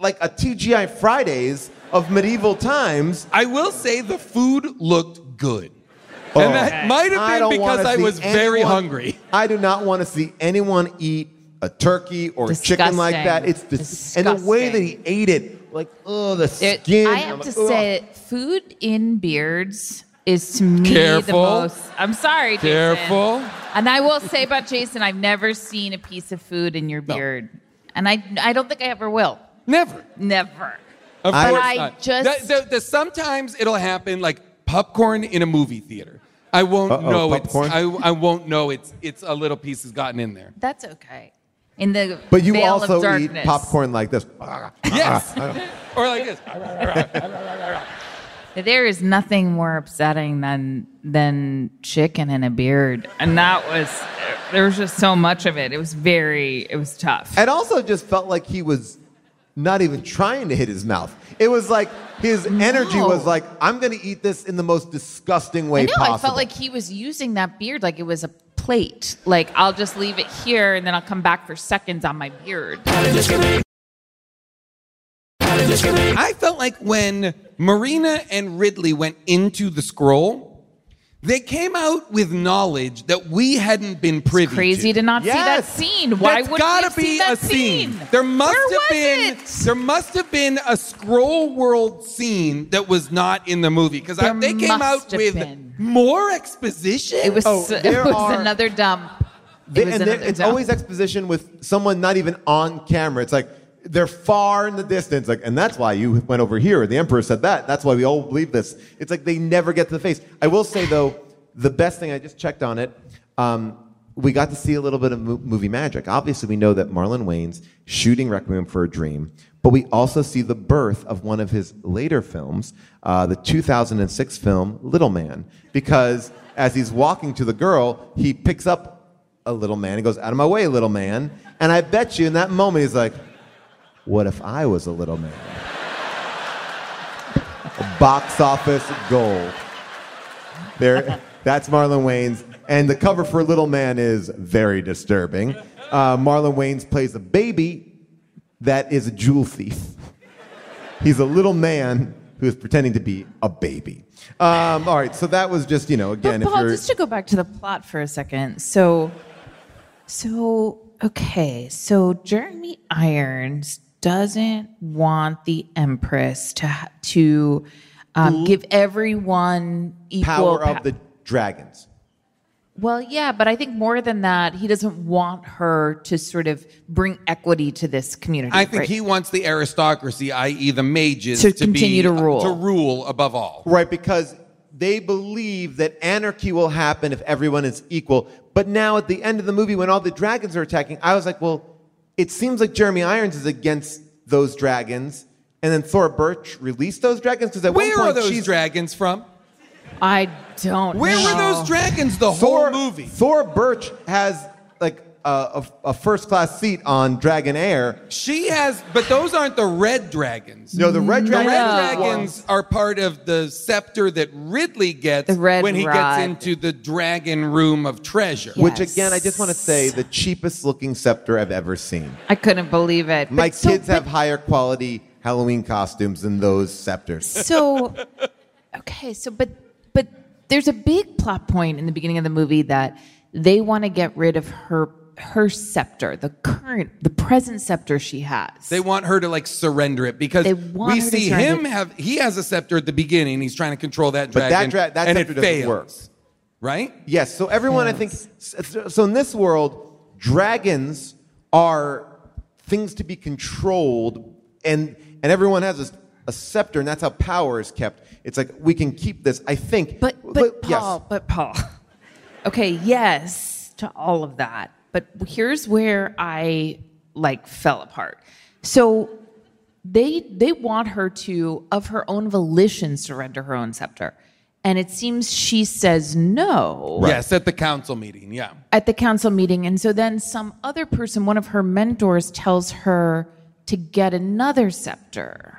like a TGI Fridays of medieval times. I will say the food looked good. Oh. And that might have been don't because I see was very hungry. I do not want to see anyone eat a turkey or a chicken like that. It's dis- and the way that he ate it, like oh the It- skin. I I'm have like, to ugh. say, food in beards is to me the most. I'm sorry, Jason. Careful. And I will say about Jason, I've never seen a piece of food in your beard, and I I don't think I ever will. Never. Never. Of I- course I not. just- The- the- the- sometimes it'll happen like popcorn in a movie theater. I won't Uh-oh, know popcorn? it's. I, I won't know it's. It's a little piece has gotten in there. That's okay. In the But you veil also of eat popcorn like this. Yes. or like this. There is nothing more upsetting than than chicken and a beard, and that was there was just so much of it. It was very it was tough. And also just felt like he was not even trying to hit his mouth. It was like his energy was like, I'm going to eat this in the most disgusting way I know. possible. I felt like he was using that beard like it was a plate. Like I'll just leave it here, and then I'll come back for seconds on my beard. I felt like when Marina and Ridley went into the scroll, They came out with knowledge that we hadn't been privy to. Crazy to not see that scene. Why That's would gotta we have be seen that a scene. There must Where have was been it? there must have been a scroll world scene that was not in the movie because they came out with been. more exposition. It was Oh, it was are- another dump. They- was and another it's dump. always exposition with someone not even on camera. It's like they're far in the distance, like, and that's why you went over here. The emperor said that. That's why we all believe this. It's like they never get to the face. I will say though, the best thing I just checked on it. Um, we got to see a little bit of mo- movie magic. Obviously, we know that Marlon Wayans shooting Requiem for a Dream, but we also see the birth of one of his later films, uh, the 2006 film Little Man, because as he's walking to the girl, he picks up a little man. He goes, Out of my way, little man. And I bet you in that moment, he's like, What if I was a little man? a box office gold. There, that's Marlon Wayans. And the cover for Little Man is very disturbing. Uh, Marlon Wayans plays a baby that is a jewel thief. He's a little man who is pretending to be a baby. Um, all right, so that was just, you know, again, But if Paul, you're. just to go back to the plot for a second. So, so okay, so Jeremy Irons doesn't want the Empress to to um, give everyone equal power pa- of the dragons. Well, yeah, but I think more than that, he doesn't want her to sort of bring equity to this community. I think right? he wants the aristocracy, i.e., the mages, To be- continue to rule. to rule above all. Right, because they believe that anarchy will happen if everyone is equal. But now at the end of the movie, when all the dragons are attacking, I was like, well, it seems like Jeremy Irons is against those dragons. And then Thora Birch released those dragons because at Where one are point those she's dragons from? I don't. Know. Where know. were those dragons the Thor, whole movie? Thora Birch has like a, a, a first class seat on Dragon Air. She has, but those aren't the red dragons. No, the red The dragons. red are dragons are part of the scepter that Ridley gets when he rod. gets into the dragon room of treasure. Yeah. Which again, I just want to say, the cheapest looking scepter I've ever seen. I couldn't believe it. My But so- kids have higher quality Halloween costumes than those scepters. so okay so but but there's a big plot point in the beginning of the movie that they want to get rid of her her scepter the current the present scepter she has They want her to like surrender it because They want we see him it. have he has a scepter at the beginning. He's trying to control that But that dra- that and scepter it doesn't fails. work. Right? Yes. So everyone, I think, so in this world, dragons are things to be controlled, and and everyone has a, a scepter, and that's how power is kept. It's like we can keep this. I think. but but paul yes. but paul okay yes to all of that but here's where i like fell apart so they they want her to of her own volition surrender her own scepter and it seems she says no Yes, at the council meeting. Yeah. at the council meeting. And so then some other person, one of her mentors, tells her to get another scepter.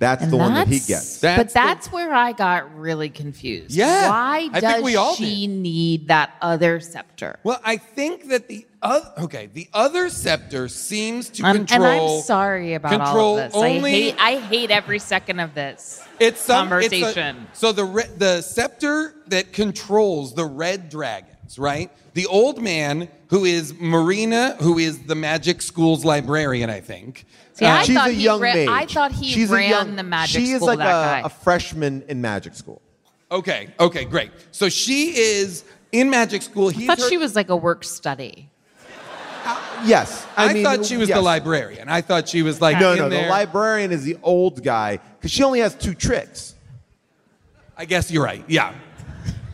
That's And the one that he gets. That's but the- that's where I got really confused. Yeah, Why I does think we all she need that other scepter? Well, I think that the other okay, the other scepter seems to Um, and control. I'm sorry about control all of this. Only, I hate I hate every second of this. it's some, it's a- conversation. so the re- the scepter that controls the red dragons, right? The old man who is Marina, who is the magic school's librarian, I think. See, I um, She's thought a he young ran- mage. I thought he She's a ran young- the magic She is school, like that a, guy. a freshman in magic school. Okay, okay, great. So she is in magic school. I thought her- she was like a work study. Uh, yes, I, I, mean, thought she was yes. the librarian. I thought she was like No, in no, there. the librarian is the old guy because she only has two tricks. I guess you're right. Yeah.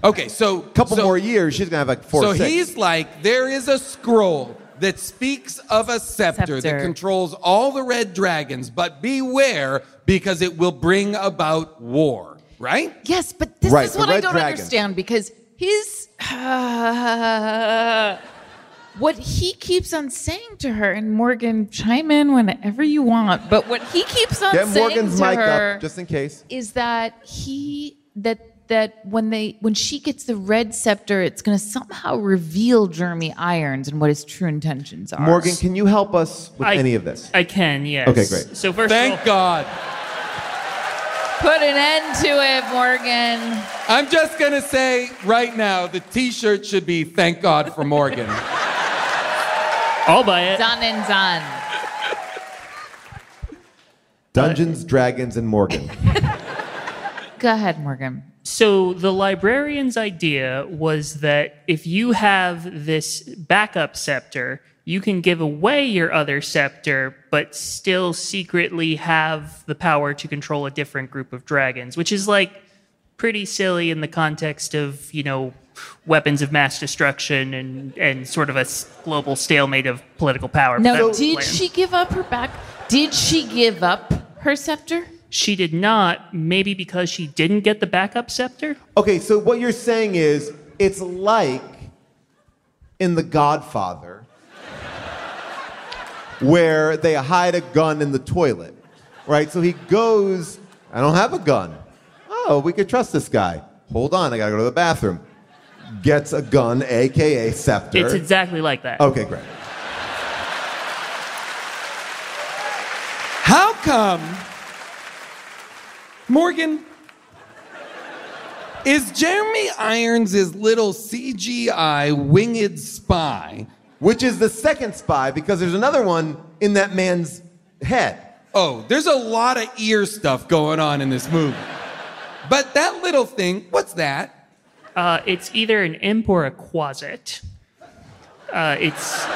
Okay, so A couple so- more years, she's gonna have like four. So six. he's like, there is a scroll that speaks of a scepter, that controls all the red dragons, but beware because it will bring about war. Right? Yes, but this Right, is what I don't dragon. understand because his what he keeps on saying to her, and Morgan, chime in whenever you want. But what he keeps on get saying Morgan's to mic her up just in case. is that he that that when they when she gets the red scepter, it's going to somehow reveal Jeremy Irons and what his true intentions are. Morgan, can you help us with I- any of this? I can, yes. Okay, great. So first Thank of all, God. Put an end to it, Morgan. I'm just gonna say right now, the T-shirt should be "Thank God for Morgan." I'll buy it. Done and done. Dungeons, Dragons, and Morgan. Go ahead, Morgan. So the librarian's idea was that if you have this backup scepter, you can give away your other scepter, but still secretly have the power to control a different group of dragons, which is like pretty silly in the context of, you know, weapons of mass destruction and, and sort of a global stalemate of political power. Now, did she give up her back? Did she give up her scepter? She did not, maybe because she didn't get the backup scepter. Okay, so what you're saying is it's like in The Godfather, where they hide a gun in the toilet, right? So he goes, I don't have a gun. Oh, we could trust this guy. Hold on, I gotta go to the bathroom. Gets a gun, aka scepter. It's exactly like that. okay, great. How come, Morgan? Is Jeremy Irons' little CGI winged spy? Which is the second spy because there's another one in that man's head. Oh, there's a lot of ear stuff going on in this movie. But that little thing, what's that? Uh, it's either an imp or a quasit. Uh, it's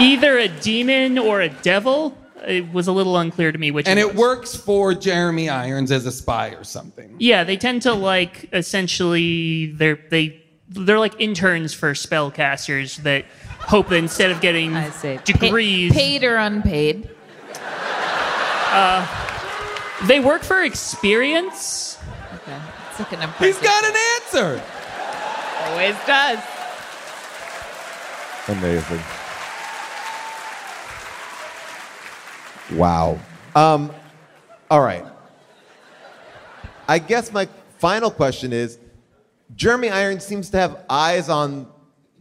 either a demon or a devil. It was a little unclear to me which. And it was. works for Jeremy Irons as a spy or something. Yeah, they tend to like essentially they're they they're like interns for spellcasters that hope that instead of getting I see. Pa- degrees, paid or unpaid? Uh, they work for experience. Okay. It's like an He's impressive. got an answer. Always does. Amazing. Wow. Um, all right. I guess my final question is Jeremy Irons seems to have eyes on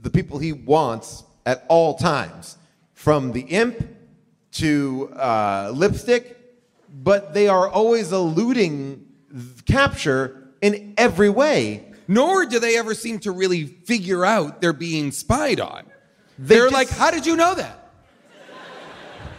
the people he wants at all times, from the imp to uh, lipstick, but they are always eluding capture in every way. Nor do they ever seem to really figure out they're being spied on. They're just- like, how did you know that?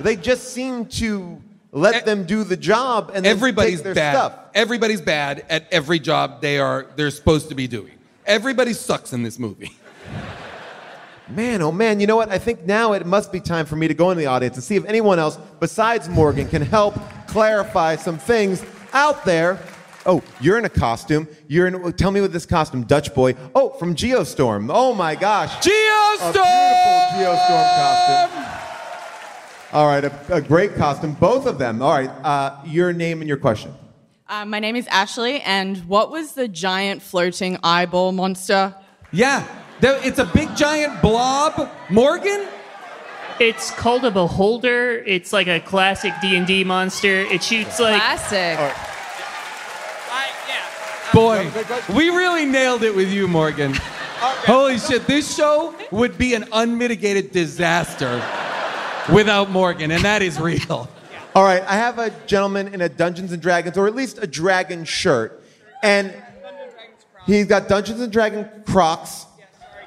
They just seem to let them do the job and Everybody's take their bad. stuff. Everybody's bad at every job they are they're supposed to be doing. Everybody sucks in this movie. Man, oh man, you know what? I think now it must be time for me to go in the audience and see if anyone else besides Morgan can help clarify some things out there. Oh, you're in a costume. You're in. Tell me what this costume, Dutch boy. Oh, from Geostorm. Oh my gosh, a Geostorm! beautiful Geostorm costume. All right, a, a great costume, both of them. All right, uh, your name and your question. Uh, my name is Ashley, and what was the giant floating eyeball monster? Yeah. there- It's a big giant blob. Morgan? It's called a beholder. It's like a classic D and D monster. It shoots like Classic. Boy, we really nailed it with you, Morgan. Holy shit, this show would be an unmitigated disaster without Morgan, and that is real. All right, I have a gentleman in a Dungeons and Dragons, or at least a dragon shirt, and he's got Dungeons and Dragon Crocs.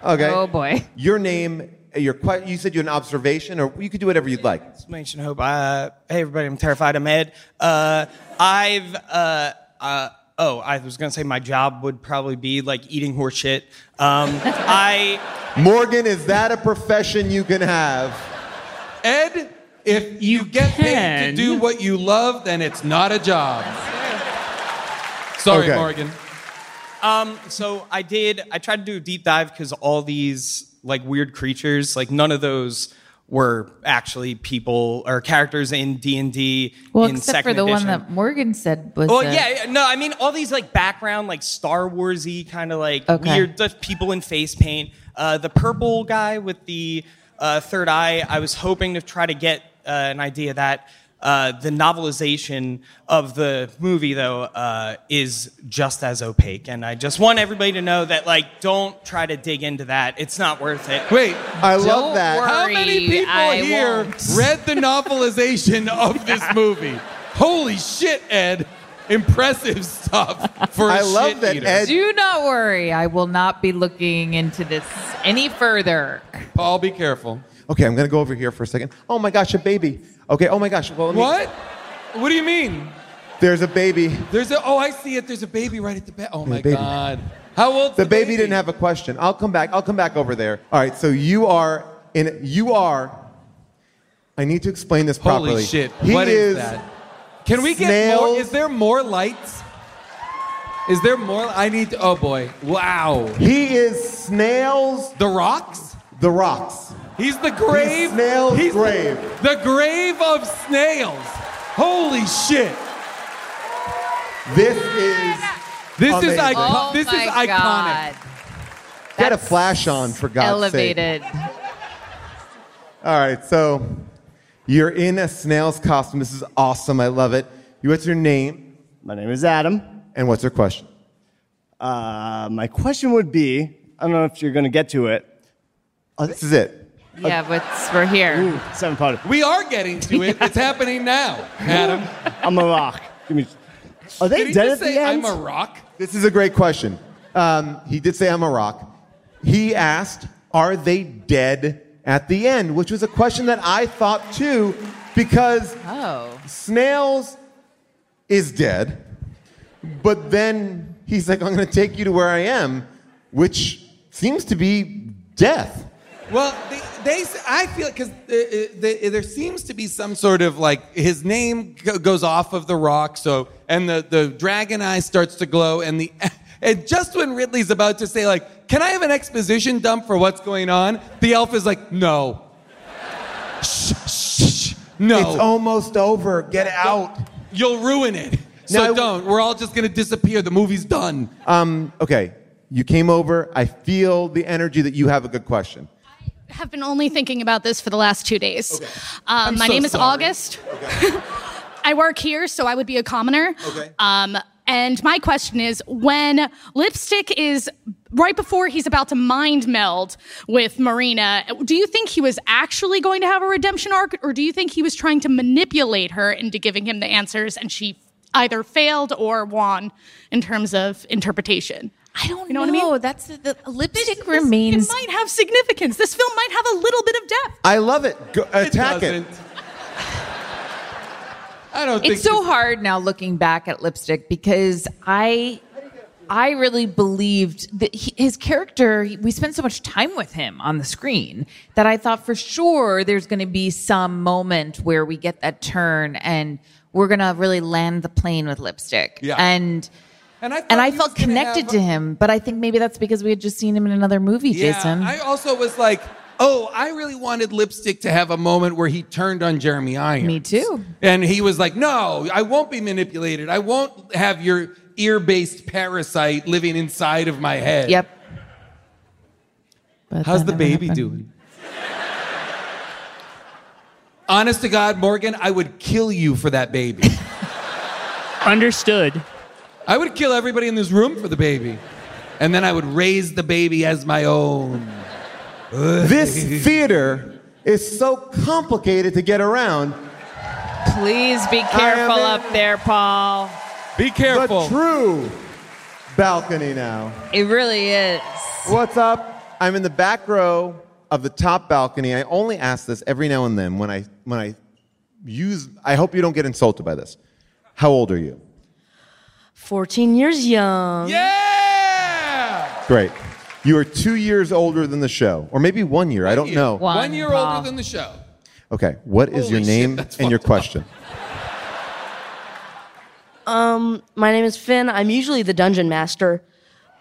Okay. Oh boy. Your name, your que- you said you had an observation, or you could do whatever you'd like. Exclamation hope. Uh, hey everybody, I'm terrified. I'm Ed. Uh, I've uh, uh, oh, I was gonna say my job would probably be like eating horse shit. Um, I Morgan, is that a profession you can have? Ed, if you get paid to do what you love, then it's not a job. Sorry, Okay. Morgan. um, so I did. I tried to do a deep dive because all these like weird creatures, like none of those were actually people or characters in D and D. Well, in except for second the one that Morgan said was. Well, the- yeah, no, I mean all these like background, like Star Warsy kind of like Okay. weird just people in face paint. Uh, the purple guy with the uh, third eye, I was hoping to try to get uh, an idea that uh, the novelization of the movie though uh, is just as opaque, and I just want everybody to know that like don't try to dig into that. It's not worth it. Wait, I love Don't that. worry. how many people I here won't. read the novelization of this movie? Holy shit, Ed. Impressive stuff for a I love shit that eater. Ed- Do not worry. I will not be looking into this any further. Paul, be careful. Okay, I'm gonna go over here for a second. Oh my gosh, a baby. Okay, oh my gosh. Well, let me- What? What do you mean? There's a baby. There's a oh, I see it. There's a baby right at the back. Oh my baby. god. How old? The baby didn't have a question. I'll come back. I'll come back over there. All right, so you are in. You are. I need to explain this properly. Holy shit. He What is is that? Can we get more? Is there more lights? Is there more? I need. To, oh boy! Wow. He is snails. The rocks. The rocks. He's the grave. He's snail's He's the- grave. The, grave of snails. Holy shit! This is. This is Amazing. icon- Oh This is my iconic. God. Get a flash on for God's Elevated. sake. All right, so you're in a snail's costume. This is awesome. I love it. What's your name? My name is Adam. And what's your question? Uh, my question would be I don't know if you're going to get to it. Oh, this is it. Yeah, but we're here. Seven part. We are getting to it. It's happening now, Adam. I'm a rock. Give me. Are they Did he dead just at the say end? I'm a rock? This is a great question. Um, he did say I'm a rock. He asked, Are they dead at the end? Which was a question that I thought too, because Oh. Snails is dead, but then he's like, I'm going to take you to where I am, which seems to be death. Well, they, they I feel because uh, uh, there seems to be some sort of like his name goes off of the rock, so and the the dragon eye starts to glow, and the and just when Ridley's about to say like, "Can I have an exposition dump for what's going on?" The elf is like, "No, shh, shh, shh, no, It's almost over. Get out. you'll ruin it." So No, don't. We're all just gonna disappear. The movie's done. Um, okay, you came over. I feel the energy that you have a good question. I have been only thinking about this for the last two days. I'm Um, my so name is sorry. August. I work here, so I would be a commoner. Okay. Um, and my question is when Lipstick is right before he's about to mind meld with Marina, do you think he was actually going to have a redemption arc, or do you think he was trying to manipulate her into giving him the answers and she either failed or won in terms of interpretation? I don't You know what I mean? That's the, the lipstick This- remains. It might have significance. This film might have a little bit of depth. I love it. Go, attack it. Doesn't. I don't think it's so hard now looking back at lipstick because I I really believed that he, his character we spent so much time with him on the screen that I thought for sure there's going to be some moment where we get that turn and we're going to really land the plane with lipstick. Yeah. And And I, and I felt connected have- to him, but I think maybe that's because we had just seen him in another movie, Yeah, Jason. I also was like, oh, I really wanted Lipstick to have a moment where he turned on Jeremy Irons. Me too. And he was like, no, I won't be manipulated. I won't have your ear-based parasite living inside of my head. Yep. But How's the baby happened. doing? Honest to God, Morgan, I would kill you for that baby. Understood. I would kill everybody in this room for the baby. And then I would raise the baby as my own. This theater is so complicated to get around. Please be careful up there, Paul. Be careful. The true balcony now. It really is. What's up? I'm in the back row of the top balcony. I only ask this every now and then when I when I use I hope you don't get insulted by this. How old are you? 14 years young. Yeah! Great. You are 2 years older than the show or maybe 1 year. I don't know. One, One year Paul. older than the show. Okay, what is Holy your shit, name that's and your fucked up. question? Um, my name is Finn. I'm usually the dungeon master,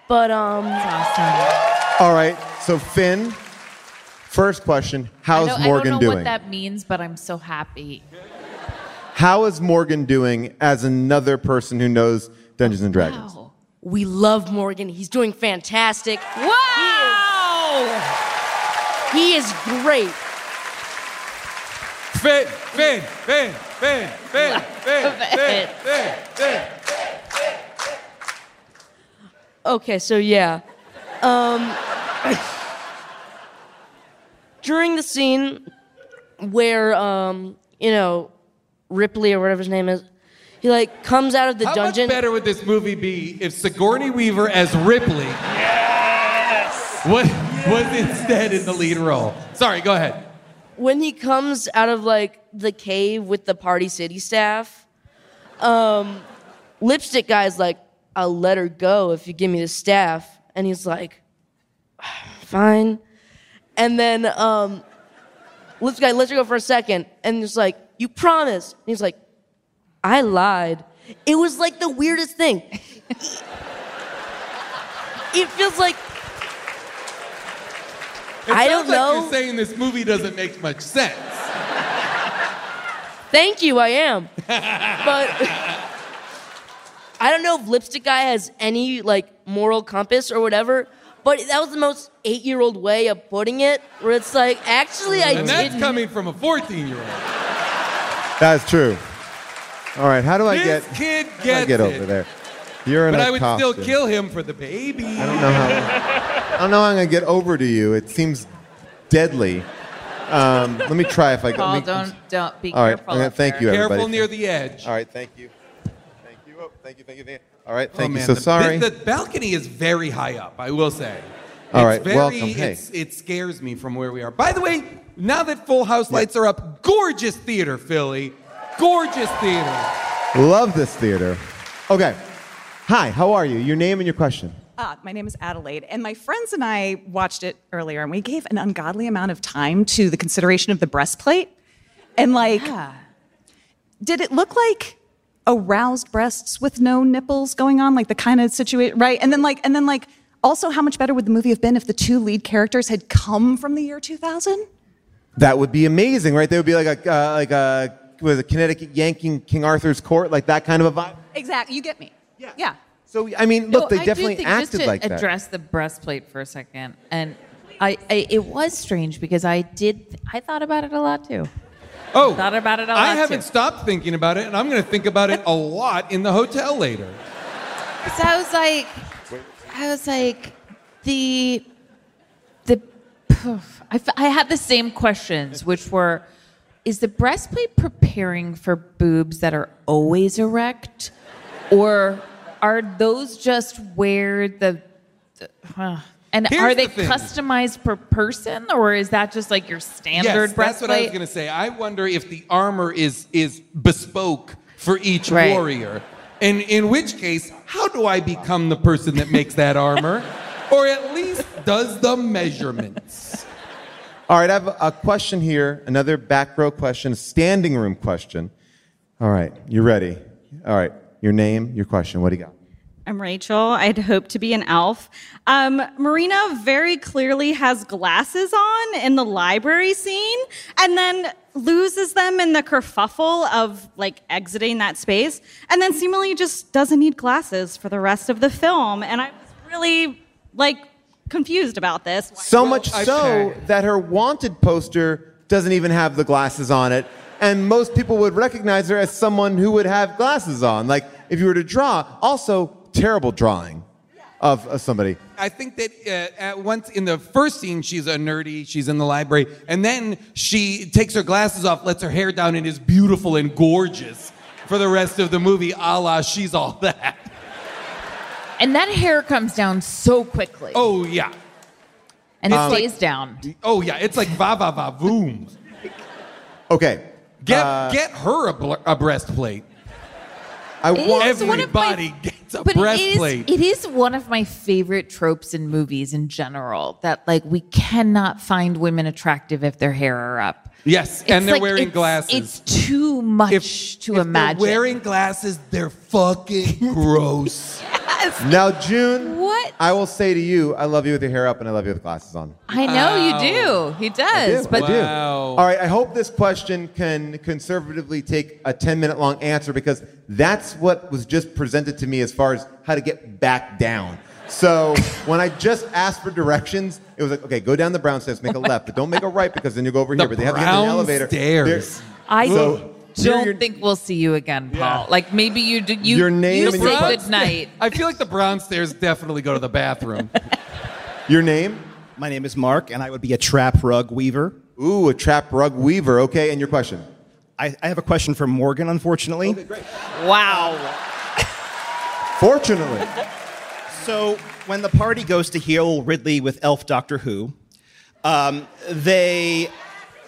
but um, Awesome. All right. So Finn, first question, I how's don't, Morgan I don't know doing? what that means, but I'm so happy. How is Morgan doing as another person who knows Dungeons and Dragons? Wow. We love Morgan. He's doing fantastic. Wow! He is, he is great. Finn, Finn, Finn, Finn, Finn, Finn, Finn. fed, Okay, so yeah. Um, during the scene where, um, you know, Ripley or whatever his name is, he like comes out of the How dungeon. much better would this movie be if Sigourney Weaver as Ripley Yes. was, was instead in the lead role? Sorry, go ahead. when he comes out of like the cave with the Party City staff, um, lipstick guy's like, "I'll let her go if you give me the staff," and he's like, "Fine." And then um, lipstick guy lets her go for a second, and he's like, "You promise?" And he's like, "I lied." It was like the weirdest thing. it feels like It I don't like know. You're saying this movie doesn't make much sense. Thank you, I am. but I don't know if Lipstick Guy has any like moral compass or whatever. But that was the most eight-year-old way of putting it, where it's like, actually, I and that's didn't. coming from a 14 year old. That's true. All right, how do I This get? kid how do I gets get it. over there? You're in But a I would costume. still kill him for the baby. I don't know how. I don't know how I'm gonna get over to you. It seems deadly. Um, let me try if I Paul, let me- don't don't be All right, careful. I'm gonna up thank there. you, everybody. Careful near the edge. All right, thank you. Thank you. Oh, thank you. Thank you. Thank you. All right, Oh, thank you. man, So the- sorry. The, the balcony is very high up, I will say. All It's right, very, welcome. Hey. it's- it scares me from where we are. By the way, now that Full House lights are up, gorgeous theater, Philly. Gorgeous theater. Love this theater. Okay. Hi, how are you? Your name and your question. Uh, my name is Adelaide, and my friends and I watched it earlier, and we gave an ungodly amount of time to the consideration of the breastplate. And like, did it look like aroused breasts with no nipples going on, like the kind of situation, right? And then like, and then like, also, how much better would the movie have been if the two lead characters had come from the year 2000? That would be amazing, right? They would be like a uh, like a was a Connecticut Yankee in King Arthur's court, like that kind of a vibe. Exactly, you get me. Yeah. Yeah. So I mean, look, No, they I do definitely think, acted just to like that. address the breastplate for a second, and I, I it was strange because I did I thought about it a lot too. Oh, thought about it a lot I haven't too. stopped thinking about it, and I'm going to think about it a lot in the hotel later. So I was like, I was like, the, the, I, f- I had the same questions, which were, is the breastplate preparing for boobs that are always erect, or are those just where the, uh, and Here's are they the customized per person, or is that just like your standard breastplate yes, that's what I was going to say. I wonder if the armor is is bespoke for each Right. warrior, and in which case, how do I become the person that makes that armor, or at least does the measurements? All right, I have a question here, another back row question, a standing room question. All right, you're ready? All right, your name, your question. What do you got? I'm Rachel. I'd hoped to be an elf. Um, Marina very clearly has glasses on in the library scene and then loses them in the kerfuffle of like exiting that space and then seemingly just doesn't need glasses for the rest of the film. And I was really like confused about this. So much so that her wanted poster doesn't even have the glasses on it. And most people would recognize her as someone who would have glasses on. Like, if you were to draw, also terrible drawing of, of somebody. I think that uh, at once in the first scene, she's a nerdy. She's in the library, and then she takes her glasses off, lets her hair down, and is beautiful and gorgeous for the rest of the movie, a la she's all that. And that hair comes down so quickly. Oh yeah, and it Um, stays down. Oh yeah, it's like va va va boom. Okay. Get uh, get her a, bl- a breastplate. I It want is one of my- everybody gets a But it is, breastplate. it is one of my favorite tropes in movies in general that like we cannot find women attractive if their hair are up. yes, It's and they're like- wearing it's- glasses. It's too much to if imagine. They're wearing glasses, they're fucking gross. Now, June, What? I will say to you, I love you with your hair up and I love you with glasses on. I know you do. He does. I But do. All right, I hope this question can conservatively take a 10 minute long answer because that's what was just presented to me as far as how to get back down. So when I just asked for directions, it was like, okay, go down the brown stairs, make a left, but don't make a right because then you'll go over here. But they have to get in the brown elevator. stairs. I So, don't think we'll see you again, Paul. Like maybe you do, you Your name you and your say good night. I feel like the brown stairs definitely go to the bathroom. Your name? My name is Mark, and I would be a trap rug weaver. Ooh, a trap rug weaver. Okay, and your question? I, I have a question for Morgan, unfortunately. Wow. Fortunately. So when the party goes to heal Ridley with Elf Doctor Who, um, they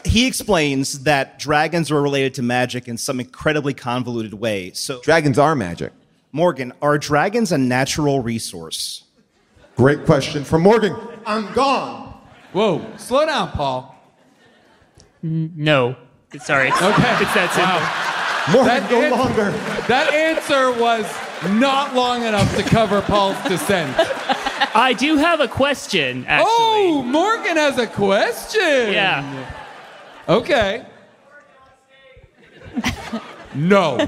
he explains that dragons are related to magic in some incredibly convoluted way. So dragons are magic. Morgan, are dragons a natural resource? Great question from Morgan. I'm gone. Whoa, slow down, Paul. No. Sorry. Okay. It's that simple. Morgan, That no an- longer. That answer was not long enough to cover Paul's descent. I do have a question, actually. Oh, Morgan has a question. Yeah. Okay. No.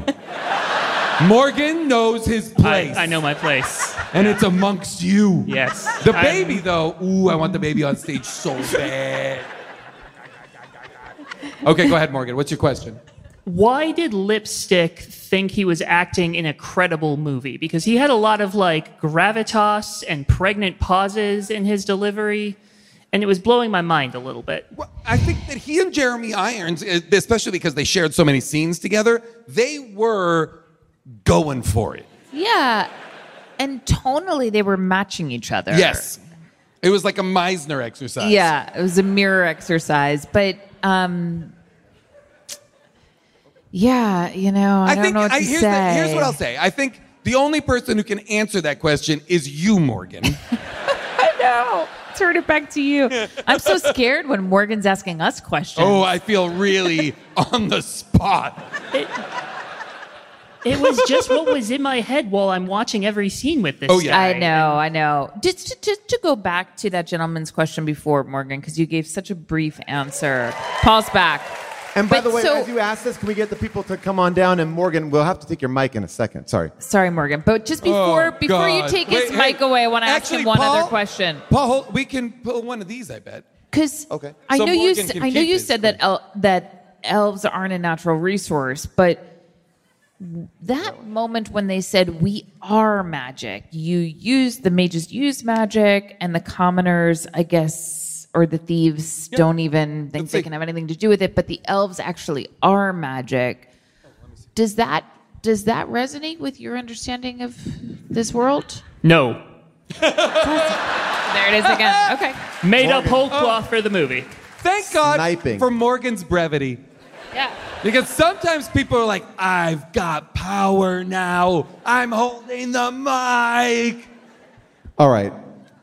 Morgan knows his place. I know my place. And it's amongst you. Yes. The I'm- baby, though. Ooh, I want the baby on stage so bad. Okay, go ahead, Morgan. What's your question? Why did Lipstick think he was acting in a credible movie? Because he had a lot of like gravitas and pregnant pauses in his delivery, and it was blowing my mind a little bit. I think that he and Jeremy Irons, eh, especially because they shared so many scenes together, they were going for it. Yeah. And tonally, they were matching each other. Yes. It was like a Meisner exercise. Yeah, it was a mirror exercise. But um yeah, you know, I, don't think know what to I, here's, say. the- here's what I'll say. I think the only person who can answer that question is you, Morgan. I know. Turn it back to you. I'm so scared when Morgan's asking us questions. oh, I feel really on the spot. It was just what was in my head while I'm watching every scene with this Oh, guy. I know, I know. Just to, just to go back to that gentleman's question before, Morgan, because you gave such a brief answer. Paul's back. And by But the way, so- as you ask this, can we get the people to come on down? And Morgan, we'll have to take your mic in a second. Sorry. Sorry, Morgan. But just before Oh, before you take Wait, his hey, mic away, I want to ask actually, him one Paul- other question. Paul, we can pull one of these, I bet. Because okay. I So know you. Morgan s- can I know you said that el- that elves aren't a natural resource, but that moment when they said we are magic, you use the mages use magic, and the commoners, I guess, or the thieves don't even think they can have anything to do with it, but the elves actually are magic. Oh, does that does that resonate with your understanding of this world? No. There it is again. Okay. Made up whole Oh. cloth for the movie. Thank God Sniping. for Morgan's brevity. Yeah. Because sometimes people are like, I've got power now. I'm holding the mic. All right.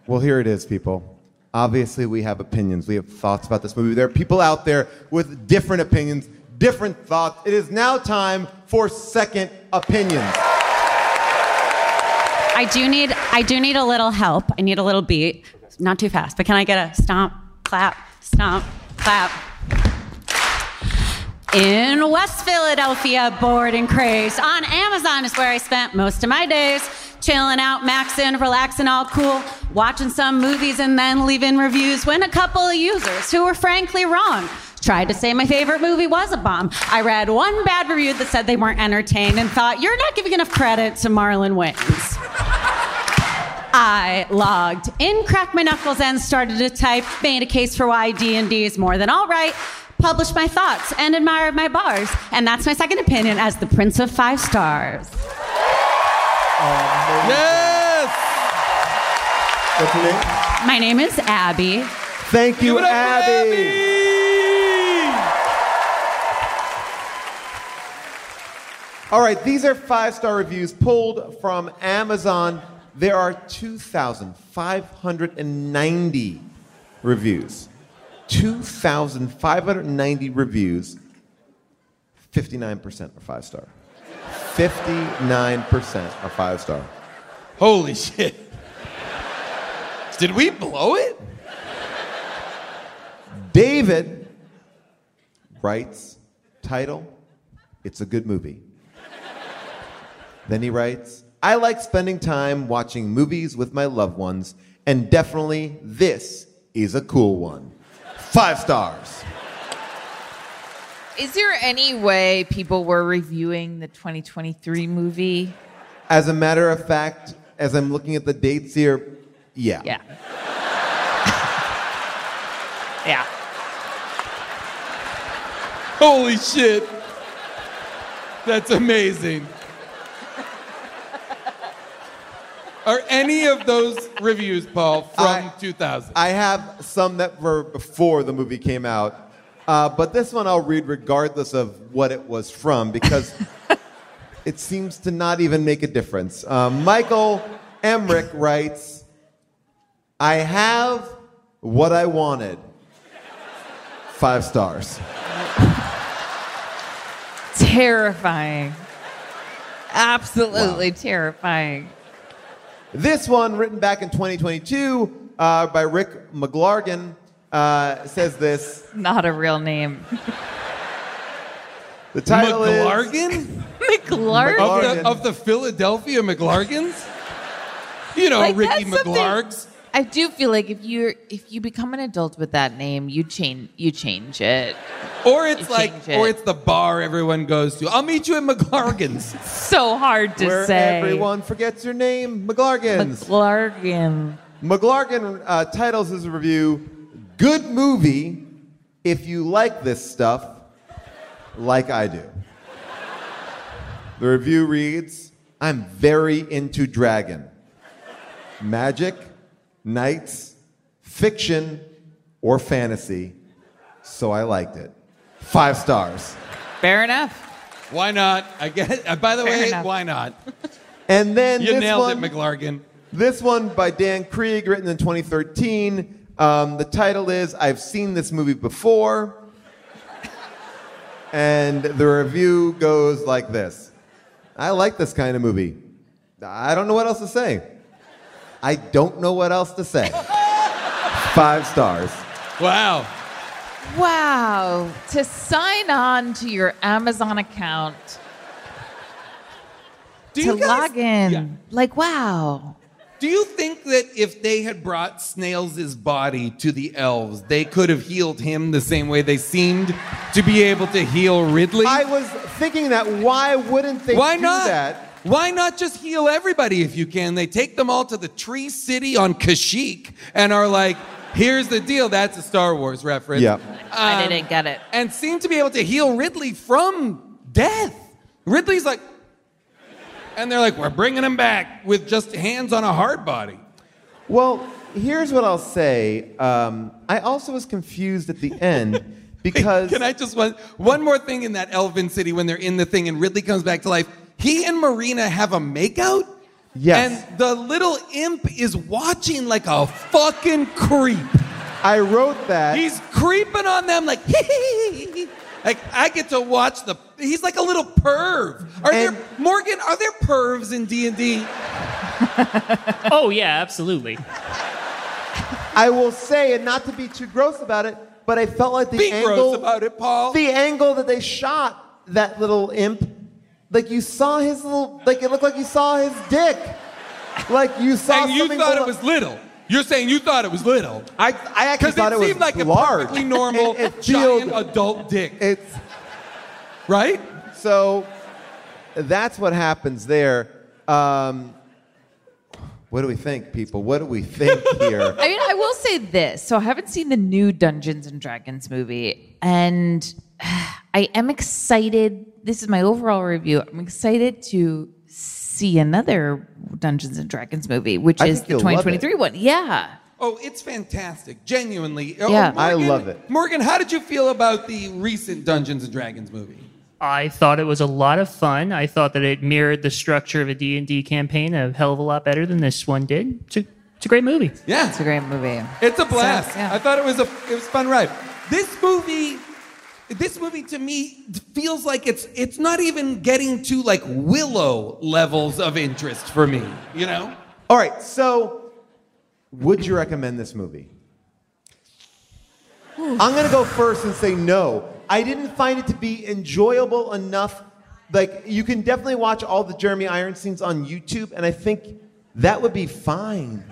Well, here it is, people. Obviously, we have opinions. We have thoughts about this movie. There are people out there with different opinions, different thoughts. It is now time for second opinions. I do need I do need a little help. I need a little beat. Not too fast, but can I get a stomp, clap, stomp, clap? In West Philadelphia, bored and crazed. On Amazon is where I spent most of my days. Chilling out, maxing, relaxing, all cool. Watching some movies and then leaving reviews. When a couple of users who were frankly wrong tried to say my favorite movie was a bomb. I read one bad review that said they weren't entertained and thought, you're not giving enough credit to Marlon Wayans. I logged in, cracked my knuckles, and started to type. Made a case for why D&D is more than all right. Published my thoughts and admired my bars. And that's my second opinion as the Prince of Five Stars. Um, Yes! What's your name? My name is Abby. Thank you, Give it up for Abby. All right, these are five star reviews pulled from Amazon. There are 2,590 reviews. 2,590 reviews. 59% are five star. 59% are five star. Holy shit. Did we blow it? David writes, title, it's a good movie. then he writes, I like spending time watching movies with my loved ones, and definitely this is a cool one. Five stars. Is there any way people were reviewing the 2023 movie? As a matter of fact, as I'm looking at the dates here, yeah. Yeah. yeah. Holy shit. That's amazing. Are any of those reviews, Paul, from I- 2000? I have some that were before the movie came out, uh, but this one I'll read regardless of what it was from because it seems to not even make a difference. Um, Michael Emmerich writes, I have what I wanted. Five stars. Terrifying. Absolutely terrifying. This one, written back in 2022 uh, by Rick McGlargan, uh, says this. Not a real name. The title is McGlargan? McGlargan? Of the, of the Philadelphia McGlargans? You know, Like, Ricky that's something- McGlargs. I do feel like if you if you become an adult with that name, you change you change it. Or it's You like, it. or it's the bar everyone goes to. I'll meet you at McGlargan's. so hard to Where say. everyone forgets your name, McGlargan's. McGlargan. McGlargan uh, titles his review Good movie if you like this stuff like I do. The review reads I'm very into dragon, magic, knights, fiction, or fantasy, so I liked it. Five stars. Fair enough. Why not? I get. Uh, by the Fair way, enough. why not? And then You this nailed one, it, McGlargan. This one by Dan Krieg, written in 2013. Um, the title is I've Seen This Movie Before. And the review goes like this I like this kind of movie. I don't know what else to say. I don't know what else to say. Five stars. Wow. Wow. To sign on to your Amazon account. Do to you guys- log in. Yeah. Like, wow. Do you think that if they had brought Snails' body to the elves, they could have healed him the same way they seemed to be able to heal Ridley? I was thinking that why wouldn't they Why do not? that? Why not just heal everybody if you can? They take them all to the Tree City on Kashyyyk and are like, here's the deal. That's a Star Wars reference. Yeah. I Um, didn't get it. And seem to be able to heal Ridley from death. Ridley's like, and they're like, we're bringing him back with just hands on a hard body. Well, here's what I'll say. Um, I also was confused at the end because. Can I just one one more thing in that Elven City when they're in the thing and Ridley comes back to life? He and Marina have a makeout. Yes. And the little imp is watching like a fucking creep. I wrote that. He's creeping on them like like I get to watch the he's like a little perv. Are there Morgan, are there pervs in D&D? oh yeah, absolutely. I will say, and not to be too gross about it, but I felt like the Be angle gross about it, Paul. The angle that they shot that little imp, like you saw his little, like it looked like you saw his dick, like you saw. And you something thought below- it was little. You're saying you thought it was little. I, I actually Because thought it, it, was seemed like large. a perfectly normal It- it giant adult dick. It's right. So that's what happens there. Um, what do we think, people? What do we think here? I mean, I will say this. So I haven't seen the new Dungeons and Dragons movie, and I am excited. This is my overall review. I'm excited to see another Dungeons and Dragons movie, which I is the you'll love it. 2023 one. Yeah. Oh, it's fantastic. Genuinely. Oh, Yeah. I love it. Morgan, how did you feel about the recent Dungeons and Dragons movie? I thought it was a lot of fun. I thought that it mirrored the structure of a D&D campaign a hell of a lot better than this one did. It's a, it's a great movie. Yeah. It's a great movie. It's a blast. So, yeah. I thought it was a it was fun ride. This movie this movie to me feels like it's it's not even getting to like Willow levels of interest for me, you know? All right, so would you recommend this movie? I'm gonna go first and say no. I didn't find it to be enjoyable enough. Like you can definitely watch all the Jeremy Irons scenes on YouTube, and I think that would be fine.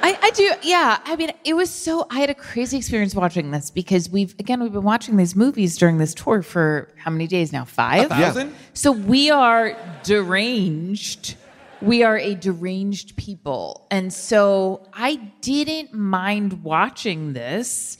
I, I do, yeah. I mean, it was so. I had a crazy experience watching this because we've again we've been watching these movies during this tour for how many days now? Five. A thousand? So we are deranged. We are a deranged people, and so I didn't mind watching this.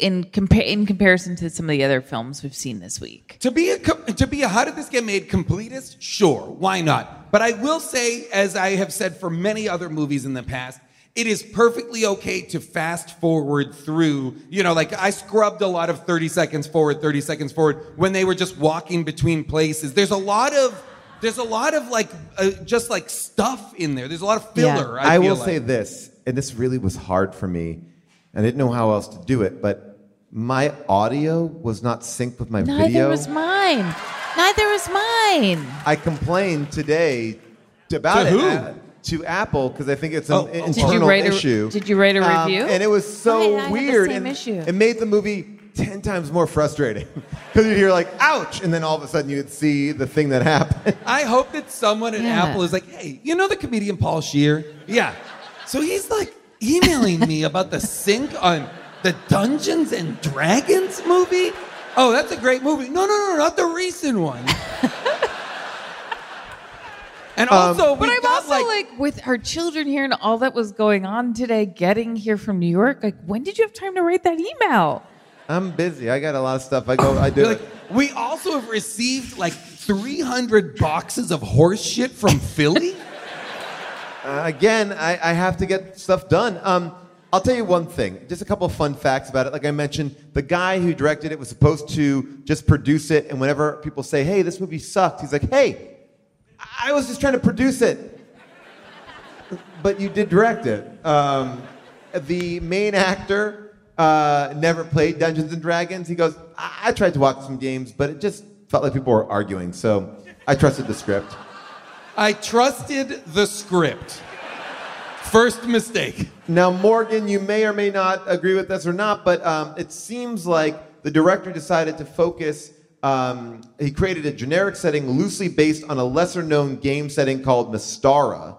In compa- in comparison to some of the other films we've seen this week. To be a co- to be a how did this get made completist? Sure, why not? But I will say, as I have said for many other movies in the past, it is perfectly okay to fast forward through. You know, like I scrubbed a lot of thirty seconds forward, thirty seconds forward when they were just walking between places. There's a lot of there's a lot of like uh, just like stuff in there. There's a lot of filler. I, I, feel will like. say this, and this really was hard for me. I didn't know how else to do it, but my audio was not synced with my Neither video. Neither was mine. Neither was mine. I complained today about To it who? uh, to Apple because I think it's an Oh, oh, internal Did you write a- issue. did you write a Um, review? and it was so yeah, I had the weird. same and issue. It made the movie ten times more frustrating because you'd hear like "ouch," and then all of a sudden you'd see the thing that happened. I hope that someone at Yeah. Apple is like, hey, you know the comedian Paul Scheer? Yeah. So he's like emailing me about the sync on the Dungeons and Dragons movie. Oh, that's a great movie. No, no, no, not the recent one. and also, but I'm got also like, like, with our children here and all that was going on today, getting here from New York. Like, when did you have time to write that email? I'm busy. I got a lot of stuff. I go. I do. Like, we also have received like 300 boxes of horse shit from Philly. Uh, again, I, I have to get stuff done. Um, I'll tell you one thing, just a couple of fun facts about it. Like I mentioned, the guy who directed it was supposed to just produce it, and whenever people say, "Hey, this movie sucked," he's like, "Hey, I was just trying to produce it, but you did direct it." Um, the main actor uh, never played Dungeons and Dragons. He goes, I-, "I tried to watch some games, but it just felt like people were arguing, so I trusted the script." I trusted the script. First mistake. Now, Morgan, you may or may not agree with this or not, but um, it seems like the director decided to focus. Um, he created a generic setting loosely based on a lesser known game setting called Mystara.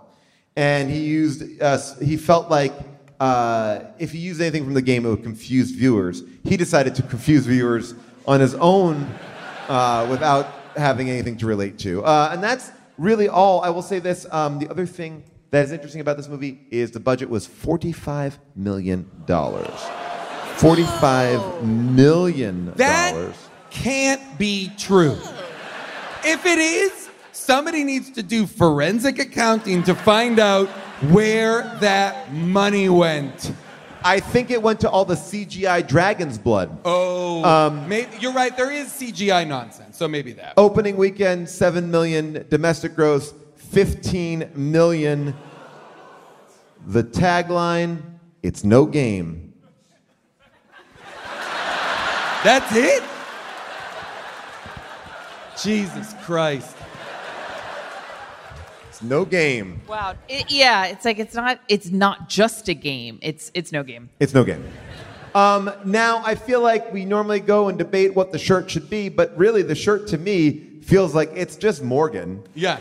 And he used, uh, he felt like uh, if he used anything from the game, it would confuse viewers. He decided to confuse viewers on his own uh, without having anything to relate to. Uh, and that's really all. I will say this um, the other thing that is interesting about this movie is the budget was $45 million. $45 million. That can't be true. If it is, somebody needs to do forensic accounting to find out where that money went. I think it went to all the CGI dragon's blood. Oh, Um, may- you're right. There is CGI nonsense, so maybe that. Opening weekend, 7 million. Domestic gross, 15 million. The tagline, it's no game. That's it? Jesus Christ. It's no game. Wow. It, yeah, it's like it's not it's not just a game. It's it's no game. It's no game. Um, now, I feel like we normally go and debate what the shirt should be, but really the shirt to me feels like it's just Morgan. Yeah.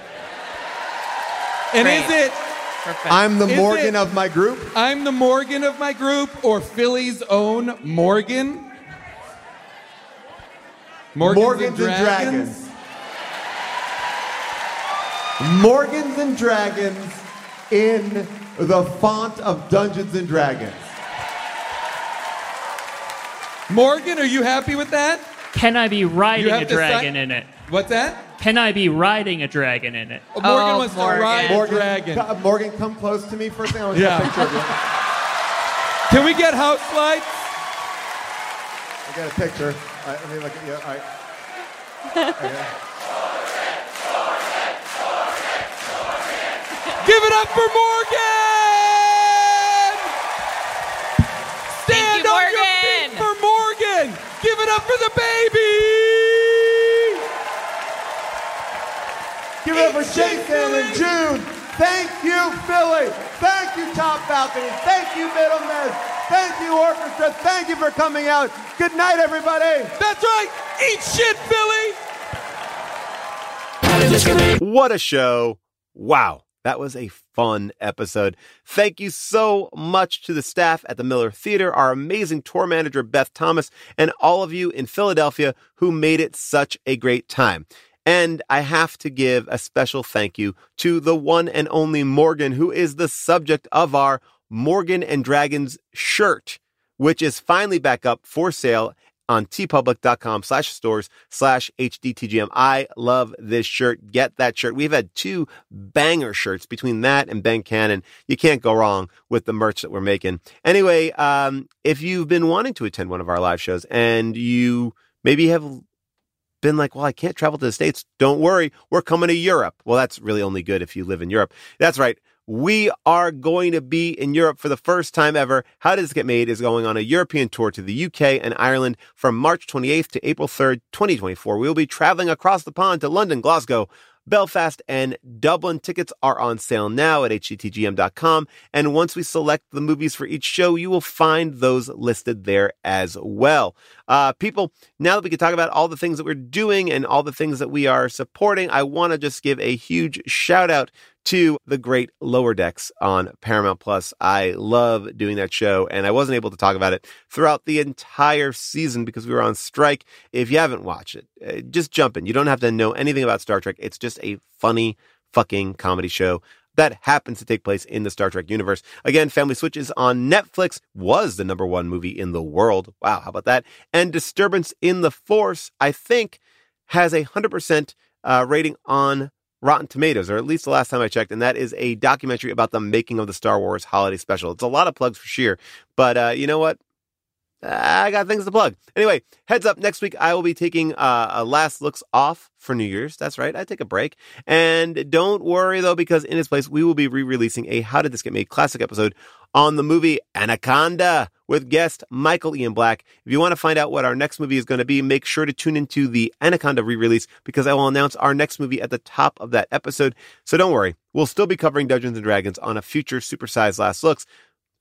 And is it? I'm the Is Morgan it- of my group. I'm the Morgan of my group, or Philly's own Morgan. Morgans, Morgans and Dragons. Morgans and Dragons in the font of Dungeons and Dragons. Morgan, are you happy with that? Can I be riding a dragon si- in it? What's that? Can I be riding a dragon in it? Oh, Morgan wants to ride Morgan, a dragon. co- Morgan, come close to me for a second. I want to Yeah. get a picture of you. Can we get house lights? I got a picture. All right, let me look at you. All right. Give it up for Morgan! Stand you, on your Morgan! feet for Morgan! Give it up for the baby! Give it up for Jason and June. Thank you, Philly. Thank you, Top Balcony. Thank you, Middle Mess. Thank you, Orchestra. Thank you for coming out. Good night, everybody. That's right. Eat shit, Philly. What a show. Wow. That was a fun episode. Thank you so much to the staff at the Miller Theater, our amazing tour manager, Beth Thomas, and all of you in Philadelphia who made it such a great time. And I have to give a special thank you to the one and only Morgan, who is the subject of our Morgan and Dragons shirt. which is finally back up for sale on teepublic.com slash stores slash hdtgm. I love this shirt. Get that shirt. We've had two banger shirts between that and Ben Cannon. You can't go wrong with the merch that we're making. Anyway, um, if you've been wanting to attend one of our live shows and you maybe have been like, well, I can't travel to the States. Don't worry. We're coming to Europe. Well, that's really only good if you live in Europe. That's right. We are going to be in Europe for the first time ever. How Did This Get Made is going on a European tour to the UK and Ireland from March 28th to April 3rd, 2024. We will be traveling across the pond to London, Glasgow, Belfast, and Dublin. Tickets are on sale now at hdtgm.com. And once we select the movies for each show, you will find those listed there as well. Uh, people, now that we can talk about all the things that we're doing and all the things that we are supporting, I want to just give a huge shout out to the great Lower Decks on Paramount Plus. I love doing that show, and I wasn't able to talk about it throughout the entire season because we were on strike. If you haven't watched it, uh, just jump in. You don't have to know anything about Star Trek. It's just a funny fucking comedy show that happens to take place in the Star Trek universe. Again, Family Switch is on Netflix, was the number one movie in the world. Wow, how about that? And Disturbance in the Force, I think, has a 100% uh, rating on Rotten Tomatoes, or at least the last time I checked, and that is a documentary about the making of the Star Wars Holiday Special. It's a lot of plugs for Scheer, but uh, you know what? I got things to plug. Anyway, heads up, next week I will be taking uh, a last looks off for New Year's. That's right, I take a break. And don't worry though, because in its place, we will be re releasing a How Did This Get Made classic episode on the movie Anaconda with guest Michael Ian Black. If you want to find out what our next movie is going to be, make sure to tune into the Anaconda re release because I will announce our next movie at the top of that episode. So don't worry, we'll still be covering Dungeons and Dragons on a future supersized last looks,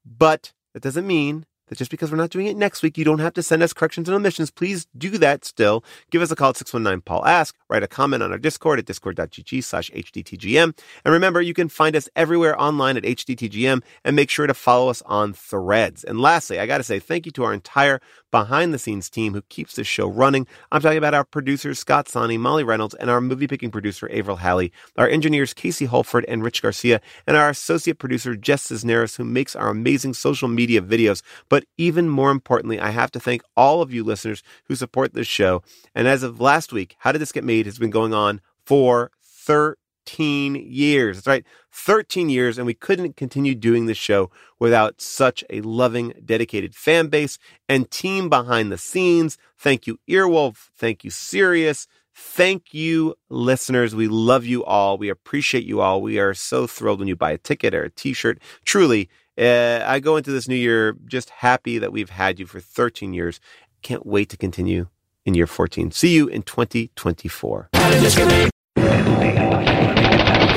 but that doesn't mean that just because we're not doing it next week, you don't have to send us corrections and omissions. Please do that still. Give us a call at 619 Paul Ask. Write a comment on our Discord at discord.gg slash HDTGM. And remember, you can find us everywhere online at HDTGM and make sure to follow us on threads. And lastly, I got to say thank you to our entire behind the scenes team who keeps this show running. I'm talking about our producers, Scott Sani, Molly Reynolds, and our movie picking producer, Avril Halley, our engineers, Casey Holford and Rich Garcia, and our associate producer, Jess Cisneros, who makes our amazing social media videos. But even more importantly, I have to thank all of you listeners who support this show. And as of last week, How Did This Get Made has been going on for 13 years. That's right, 13 years, and we couldn't continue doing this show without such a loving, dedicated fan base and team behind the scenes. Thank you, Earwolf. Thank you, Sirius. Thank you, listeners. We love you all. We appreciate you all. We are so thrilled when you buy a ticket or a t shirt. Truly, uh, I go into this new year just happy that we've had you for 13 years. Can't wait to continue in year 14. See you in 2024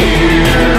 here.